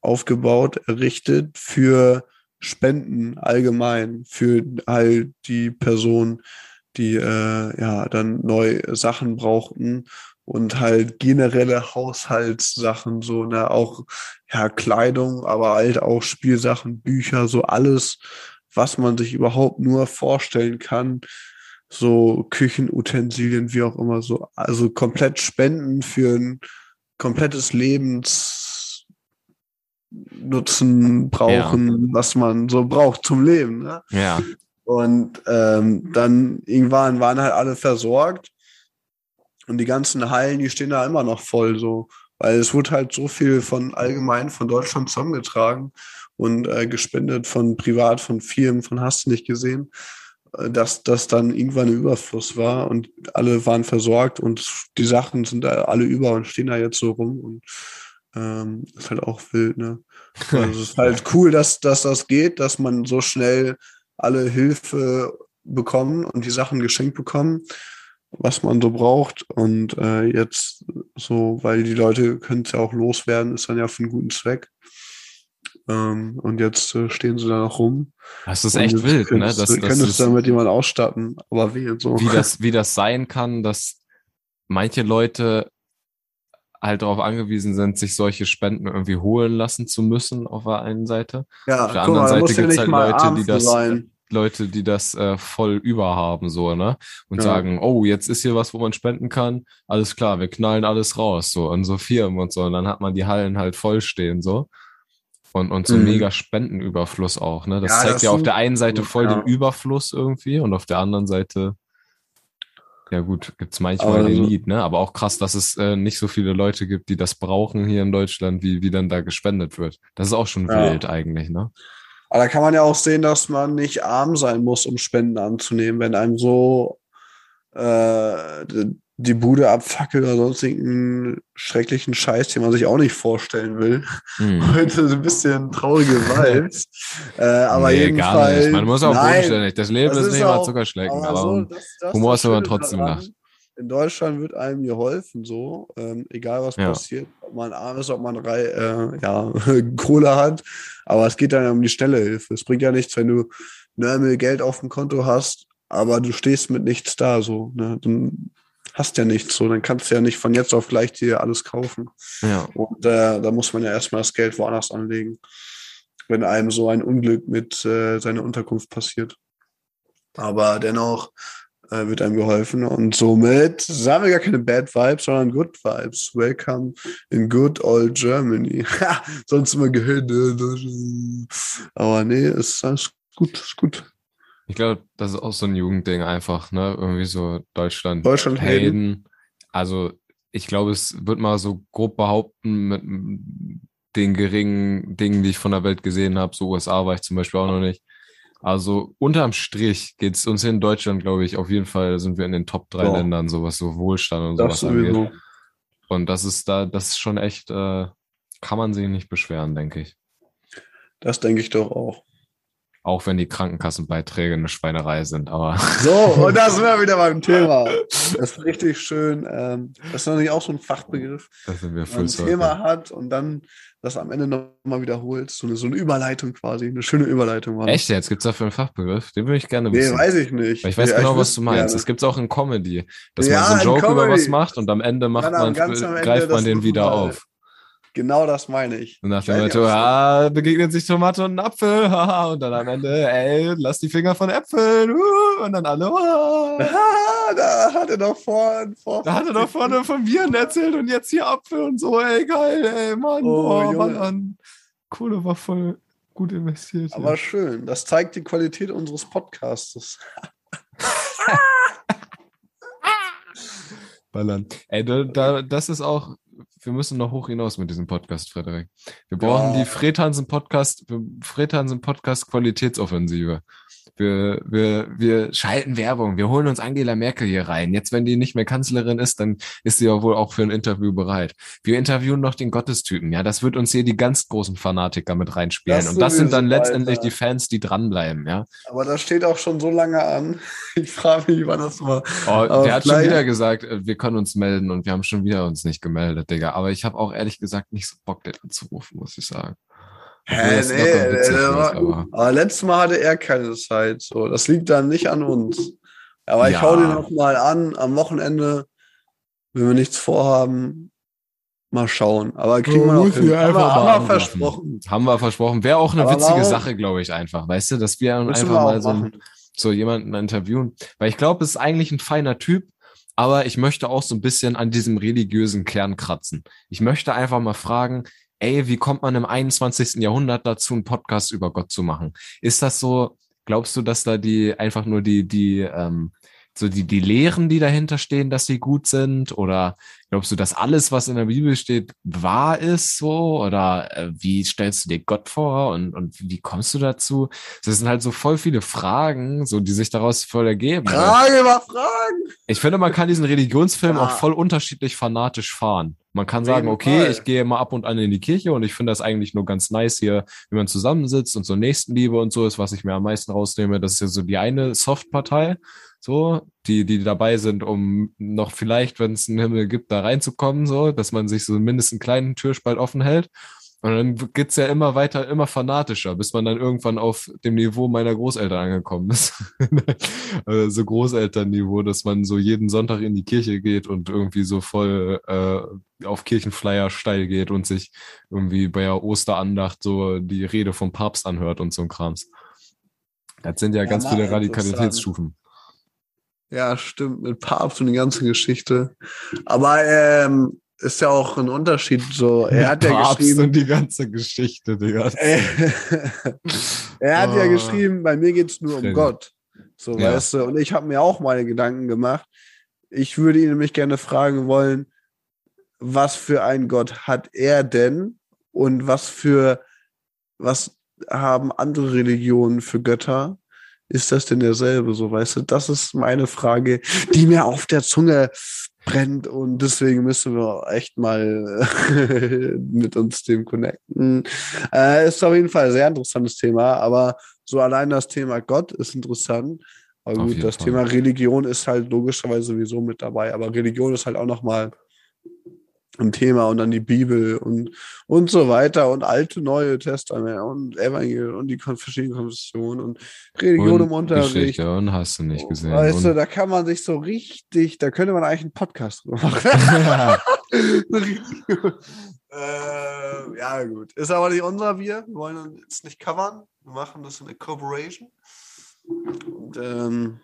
B: aufgebaut, errichtet für Spenden allgemein für all die Personen, die äh, ja dann neue Sachen brauchten und halt generelle Haushaltssachen, so, ne, auch ja, Kleidung, aber halt auch Spielsachen, Bücher, so alles, was man sich überhaupt nur vorstellen kann. So Küchenutensilien, wie auch immer, so, also komplett Spenden für ein komplettes Lebens Nutzen brauchen, ja. was man so braucht zum Leben. Ne?
A: Ja.
B: Und ähm, dann irgendwann waren halt alle versorgt und die ganzen Hallen, die stehen da immer noch voll so, weil es wurde halt so viel von allgemein von Deutschland zusammengetragen und äh, gespendet von privat, von Firmen, von hast du nicht gesehen, äh, dass das dann irgendwann ein Überfluss war und alle waren versorgt und die Sachen sind da alle über und stehen da jetzt so rum und ähm, ist halt auch wild, ne? Also es ist halt cool, dass, dass das geht, dass man so schnell alle Hilfe bekommen und die Sachen geschenkt bekommen, was man so braucht. Und äh, jetzt so, weil die Leute können es ja auch loswerden, ist dann ja für einen guten Zweck. Ähm, und jetzt äh, stehen sie da noch rum.
A: Das ist echt wild, ne? Das,
B: das können es dann mit jemand ausstatten, aber wie so.
A: Wie das, wie das sein kann, dass manche Leute halt darauf angewiesen sind, sich solche Spenden irgendwie holen lassen zu müssen auf der einen Seite.
B: Ja,
A: auf der anderen mal, Seite gibt es halt Leute, die das, sein. Leute, die das äh, voll überhaben, so, ne? Und ja. sagen, oh, jetzt ist hier was, wo man spenden kann. Alles klar, wir knallen alles raus, so, an so Firmen und so. Und dann hat man die Hallen halt voll stehen, so. Und, und so mhm. mega Spendenüberfluss auch, ne? Das ja, zeigt das ja auf der einen Seite voll ja. den Überfluss irgendwie und auf der anderen Seite ja gut, gibt's manchmal den Lied, ne? Aber auch krass, dass es äh, nicht so viele Leute gibt, die das brauchen hier in Deutschland, wie, wie dann da gespendet wird. Das ist auch schon ja. wild eigentlich, ne?
B: Aber da kann man ja auch sehen, dass man nicht arm sein muss, um Spenden anzunehmen, wenn einem so äh, die Bude abfackelt oder sonstigen schrecklichen Scheiß, den man sich auch nicht vorstellen will. Hm. Heute ein bisschen traurige Vibes. äh, aber nee, jedenfalls.
A: Man muss auch bodenständig. Das Leben das ist, nicht mal Zuckerschlecken. Aber, aber so, das, das Humor ist aber trotzdem lacht.
B: In Deutschland wird einem geholfen, so, ähm, egal was ja. passiert, ob man arm ist, ob man äh, ja, Kohle hat, aber es geht dann um die schnelle Hilfe. Es bringt ja nichts, wenn du Nörmel Geld auf dem Konto hast, aber du stehst mit nichts da, so. Ne? Dann hast ja nichts so, dann kannst du ja nicht von jetzt auf gleich dir alles kaufen.
A: Ja.
B: Und äh, da muss man ja erstmal das Geld woanders anlegen, wenn einem so ein Unglück mit äh, seiner Unterkunft passiert. Aber dennoch äh, wird einem geholfen und somit sagen wir gar keine Bad Vibes, sondern Good Vibes. Welcome in good old Germany. Sonst immer gehört. Aber nee, ist alles gut, ist gut.
A: Ich glaube, das ist auch so ein Jugendding einfach, ne? Irgendwie so Deutschland.
B: Deutschland Helden.
A: Also ich glaube, es wird mal so grob behaupten, mit den geringen Dingen, die ich von der Welt gesehen habe, so USA war ich zum Beispiel auch noch nicht. Also unterm Strich geht es uns in Deutschland, glaube ich, auf jeden Fall sind wir in den Top drei oh. Ländern, so was so Wohlstand und das sowas angeht. Und das ist da, das ist schon echt, äh, kann man sich nicht beschweren, denke ich.
B: Das denke ich doch auch.
A: Auch wenn die Krankenkassenbeiträge eine Schweinerei sind, aber.
B: So, und da sind wir wieder beim Thema. Das ist richtig schön. Ähm, das ist natürlich auch so ein Fachbegriff.
A: Das sind wir
B: voll ein Thema hat und dann das am Ende nochmal wiederholt. So eine, so eine Überleitung quasi. Eine schöne Überleitung.
A: Mann. Echt jetzt? Gibt es dafür einen Fachbegriff? Den würde ich gerne wissen.
B: Nee, weiß ich nicht.
A: Weil ich weiß
B: nee,
A: genau, was du meinst. Es gibt es auch in Comedy. Dass ja, man so einen Joke über was macht und am Ende macht man, greift man den wieder auf.
B: Genau das meine ich.
A: Und nach dem Motto, ja, begegnet sich Tomate und ein Apfel, und dann am Ende, ey, lass die Finger von Äpfeln, und dann alle,
B: da hat er doch vorne,
A: vor da hat er doch vorne von Viren erzählt und jetzt hier Apfel und so, ey, geil, ey, Mann, oh, oh Mann, Mann. Kohle war voll gut investiert.
B: Aber ja. schön, das zeigt die Qualität unseres Podcastes.
A: Ballern. Ey, da, da, das ist auch wir müssen noch hoch hinaus mit diesem Podcast, Frederik. Wir brauchen ja. die Fred Hansen Podcast, Fred Hansen Podcast Qualitätsoffensive. Wir, wir, wir schalten Werbung. Wir holen uns Angela Merkel hier rein. Jetzt, wenn die nicht mehr Kanzlerin ist, dann ist sie ja wohl auch für ein Interview bereit. Wir interviewen noch den Gottestypen. Ja, das wird uns hier die ganz großen Fanatiker mit reinspielen. Das Und das sind dann letztendlich Alter. die Fans, die dranbleiben, ja.
B: Aber das steht auch schon so lange an. Ich frage mich, wann das war.
A: Oh, der hat schon wieder gesagt, äh, wir können uns melden und wir haben schon wieder uns nicht gemeldet, Digga. Aber ich habe auch ehrlich gesagt nicht so Bock, den anzurufen, muss ich sagen.
B: Hä, nee, nee, war, aber. aber letztes Mal hatte er keine Zeit. So, das liegt dann nicht an uns. Aber ich ja. hau den noch mal an am Wochenende, wenn wir nichts vorhaben. Mal schauen. Aber kriegen wir noch hin.
A: Haben, wir, haben wir versprochen. Haben wir versprochen. Wäre auch eine aber witzige Sache, glaube ich, einfach. Weißt du, dass wir einfach wir mal so, so jemanden interviewen. Weil ich glaube, es ist eigentlich ein feiner Typ, aber ich möchte auch so ein bisschen an diesem religiösen Kern kratzen. Ich möchte einfach mal fragen, ey, wie kommt man im 21. Jahrhundert dazu, einen Podcast über Gott zu machen? Ist das so, glaubst du, dass da die einfach nur die, die, ähm, so die, die Lehren, die dahinter stehen, dass sie gut sind? Oder glaubst du, dass alles, was in der Bibel steht, wahr ist so? Oder äh, wie stellst du dir Gott vor und, und wie kommst du dazu? Das sind halt so voll viele Fragen, so die sich daraus voll ergeben.
B: Frage über Fragen!
A: Ich finde, man kann diesen Religionsfilm ja. auch voll unterschiedlich fanatisch fahren. Man kann sagen, okay, ich gehe mal ab und an in die Kirche und ich finde das eigentlich nur ganz nice hier, wie man zusammensitzt und so Nächstenliebe und so ist, was ich mir am meisten rausnehme. Das ist ja so die eine Soft-Partei so, die, die dabei sind, um noch vielleicht, wenn es einen Himmel gibt, da reinzukommen, so, dass man sich so mindestens einen kleinen Türspalt offen hält. Und dann geht's ja immer weiter, immer fanatischer, bis man dann irgendwann auf dem Niveau meiner Großeltern angekommen ist. also so Großelternniveau, dass man so jeden Sonntag in die Kirche geht und irgendwie so voll äh, auf Kirchenflyer steil geht und sich irgendwie bei der Osterandacht so die Rede vom Papst anhört und so ein Krams. Das sind ja, ja ganz viele Radikalitätsstufen.
B: Ja, stimmt, mit Papst und die ganze Geschichte. Aber ähm, ist ja auch ein Unterschied. So, er hat ja geschrieben.
A: und die ganze Geschichte, Digga.
B: er hat oh. ja geschrieben, bei mir geht es nur um Gott. So, ja. weißt du, und ich habe mir auch meine Gedanken gemacht. Ich würde ihn nämlich gerne fragen wollen, was für ein Gott hat er denn und was für, was haben andere Religionen für Götter? Ist das denn derselbe? So, weißt du, das ist meine Frage, die mir auf der Zunge brennt und deswegen müssen wir echt mal mit uns dem connecten. Äh, ist auf jeden Fall ein sehr interessantes Thema, aber so allein das Thema Gott ist interessant. Aber gut, das Fall. Thema Religion ist halt logischerweise sowieso mit dabei, aber Religion ist halt auch nochmal ein Thema und dann die Bibel und, und so weiter und alte, neue Testament und Evangelium und die verschiedenen Konfessionen und Religion und im Unterricht. Geschichte
A: und hast du nicht gesehen.
B: Weißt du, da kann man sich so richtig, da könnte man eigentlich einen Podcast machen. äh, ja, gut. Ist aber nicht unser Wir. Wir wollen jetzt nicht covern. Wir machen das in der Corporation. Und ähm,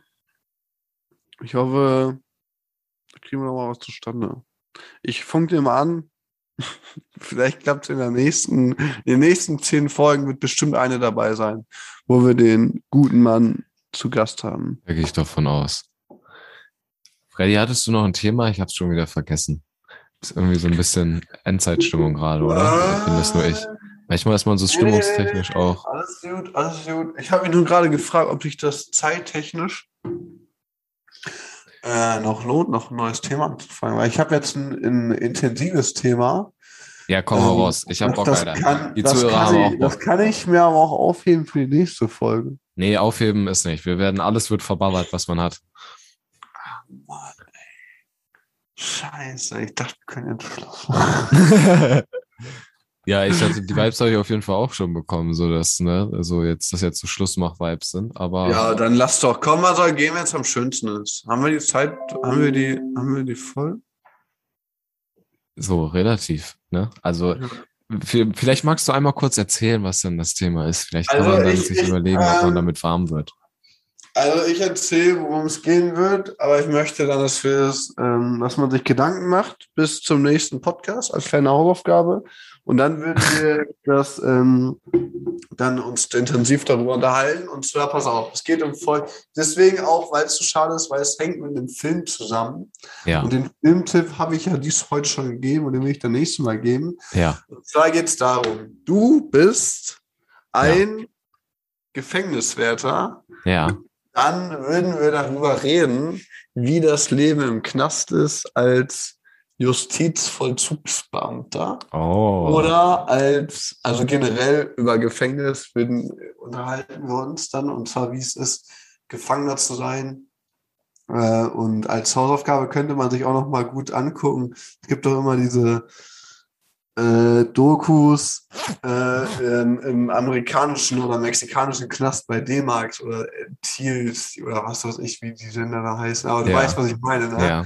B: ich hoffe, da kriegen wir noch mal was zustande. Ich funke dir mal an. Vielleicht klappt es in der nächsten, in den nächsten zehn Folgen wird bestimmt eine dabei sein, wo wir den guten Mann zu Gast haben.
A: Da gehe ich doch von aus. Freddy, hattest du noch ein Thema? Ich habe es schon wieder vergessen. Ist irgendwie so ein bisschen Endzeitstimmung gerade, oder? Oder bin das nur ich? Manchmal ist man so stimmungstechnisch auch.
B: Alles gut, alles gut. Ich habe mich nur gerade gefragt, ob sich das zeittechnisch äh, noch lohnt, noch ein neues Thema anzufangen. Weil ich habe jetzt ein, ein, intensives Thema.
A: Ja, komm mal ähm, raus. Ich habe Bock, Alter.
B: Kann, die Zuhörer haben auch Bock. Das kann ich mir aber auch aufheben für die nächste Folge.
A: Nee, aufheben ist nicht. Wir werden, alles wird verballert, was man hat.
B: Ach, Mann, ey. Scheiße, ich dachte, wir können machen.
A: Ja, ich hatte die Vibes habe ich auf jeden Fall auch schon bekommen, so dass, ne, also jetzt, dass jetzt so Schlussmach-Vibes sind, aber.
B: Ja, dann lass doch, komm mal, soll gehen, wenn es am schönsten ist. Haben wir die Zeit, haben wir die, haben wir die voll?
A: So, relativ, ne? Also, vielleicht magst du einmal kurz erzählen, was denn das Thema ist. Vielleicht kann also man dann ich, sich ich, überlegen, ähm, ob man ähm, damit warm wird.
B: Also ich erzähle, worum es gehen wird, aber ich möchte dann, dass wir es, ähm, dass man sich Gedanken macht bis zum nächsten Podcast als kleine Hausaufgabe. Und dann würden wir das ähm, dann uns intensiv darüber unterhalten. Und zwar, pass auf, es geht um voll. Deswegen auch, weil es so schade ist, weil es hängt mit einem Film zusammen. Ja. Und den Filmtipp habe ich ja dies heute schon gegeben und den will ich dann nächstes Mal geben.
A: Ja.
B: Und zwar geht es darum, du bist ein ja. Gefängniswärter.
A: Ja.
B: Dann würden wir darüber reden, wie das Leben im Knast ist als Justizvollzugsbeamter
A: oh.
B: oder als, also generell über Gefängnis würden, unterhalten wir uns dann und zwar wie es ist, Gefangener zu sein. Äh, und als Hausaufgabe könnte man sich auch noch mal gut angucken. Es gibt doch immer diese äh, Dokus äh, im, im, amerikanischen oder mexikanischen Knast bei D-Mark oder Thiels oder was weiß ich, wie die Länder da heißen. Aber du ja. weißt, was ich meine, ne?
A: Ja.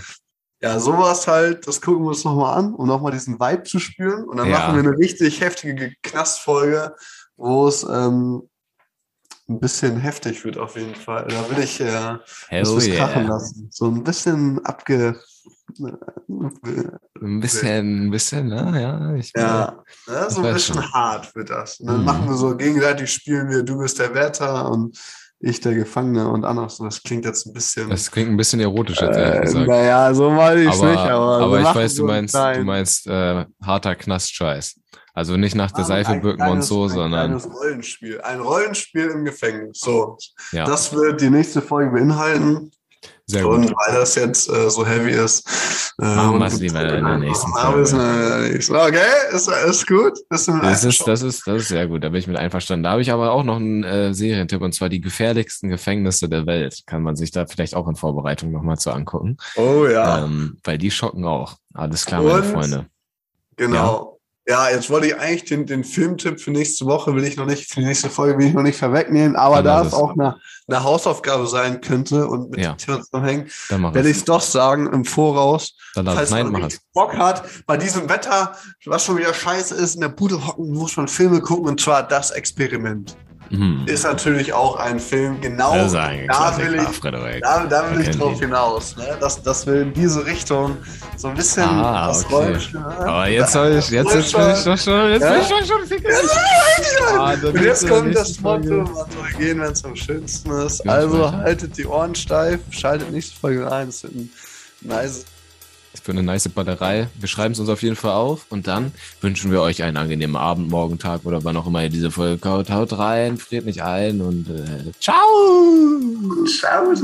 B: Ja, sowas halt, das gucken wir uns nochmal an, um nochmal diesen Vibe zu spüren. Und dann ja. machen wir eine richtig heftige Knastfolge, wo es ähm, ein bisschen heftig wird auf jeden Fall. Da will ich äh,
A: das yeah. krachen
B: lassen. So ein bisschen abge...
A: Ein bisschen, ein bisschen, ne? Ja,
B: ich ja, ja so ein bisschen schon. hart wird das. Und dann mhm. machen wir so gegenseitig, spielen wir, du bist der Wärter und ich der Gefangene und andersrum. Das klingt jetzt ein bisschen.
A: Das klingt ein bisschen erotisch jetzt ehrlich äh, gesagt.
B: Naja, so meine ich es nicht,
A: aber. Aber ich weiß, du meinst, du meinst äh, harter Knastscheiß. Also nicht nach der Seife bücken kleines, und so,
B: ein
A: sondern.
B: Ein Rollenspiel. Ein Rollenspiel im Gefängnis. So. Ja. Das wird die nächste Folge beinhalten. Sehr gut. Und weil das jetzt äh, so heavy ist.
A: Äh, machen wir es lieber in der nächsten
B: Folge. Okay, ist, ist gut.
A: Ist das, ist, das, ist, das ist sehr gut, da bin ich mit einverstanden. Da habe ich aber auch noch einen äh, Serientipp und zwar die gefährlichsten Gefängnisse der Welt. Kann man sich da vielleicht auch in Vorbereitung nochmal zu angucken.
B: Oh ja.
A: Ähm, weil die schocken auch. Alles klar, meine Freunde.
B: Genau. Ja, jetzt wollte ich eigentlich den, den Filmtipp für nächste Woche will ich noch nicht, für die nächste Folge will ich noch nicht vorwegnehmen, aber da es auch eine, eine Hausaufgabe sein könnte und mit ja. dem zusammenhängen, werde ich es doch sagen im Voraus.
A: Dann falls
B: nein, man Bock hat, bei diesem Wetter, was schon wieder scheiße ist, in der Bude hocken, muss man Filme gucken und zwar das Experiment. Mhm. Ist natürlich auch ein Film, genau da will ich, da, da will ich drauf hinaus. Ne? Das, das will in diese Richtung so ein bisschen
A: ah, das okay. Rollen, Aber jetzt soll ich, jetzt, jetzt bin ich doch schon, jetzt ja? bin ich doch schon ficken.
B: Ah, Und jetzt kommt das Motto, soll gehen, wenn es am schönsten ist. Also haltet die Ohren steif, schaltet nächste Folge ein, es wird ein nice
A: Für eine nice Ballerei. Wir schreiben es uns auf jeden Fall auf und dann wünschen wir euch einen angenehmen Abend, Morgen, Tag oder wann auch immer ihr diese Folge kaut. Haut rein, friert nicht ein und äh, ciao!
B: Ciao!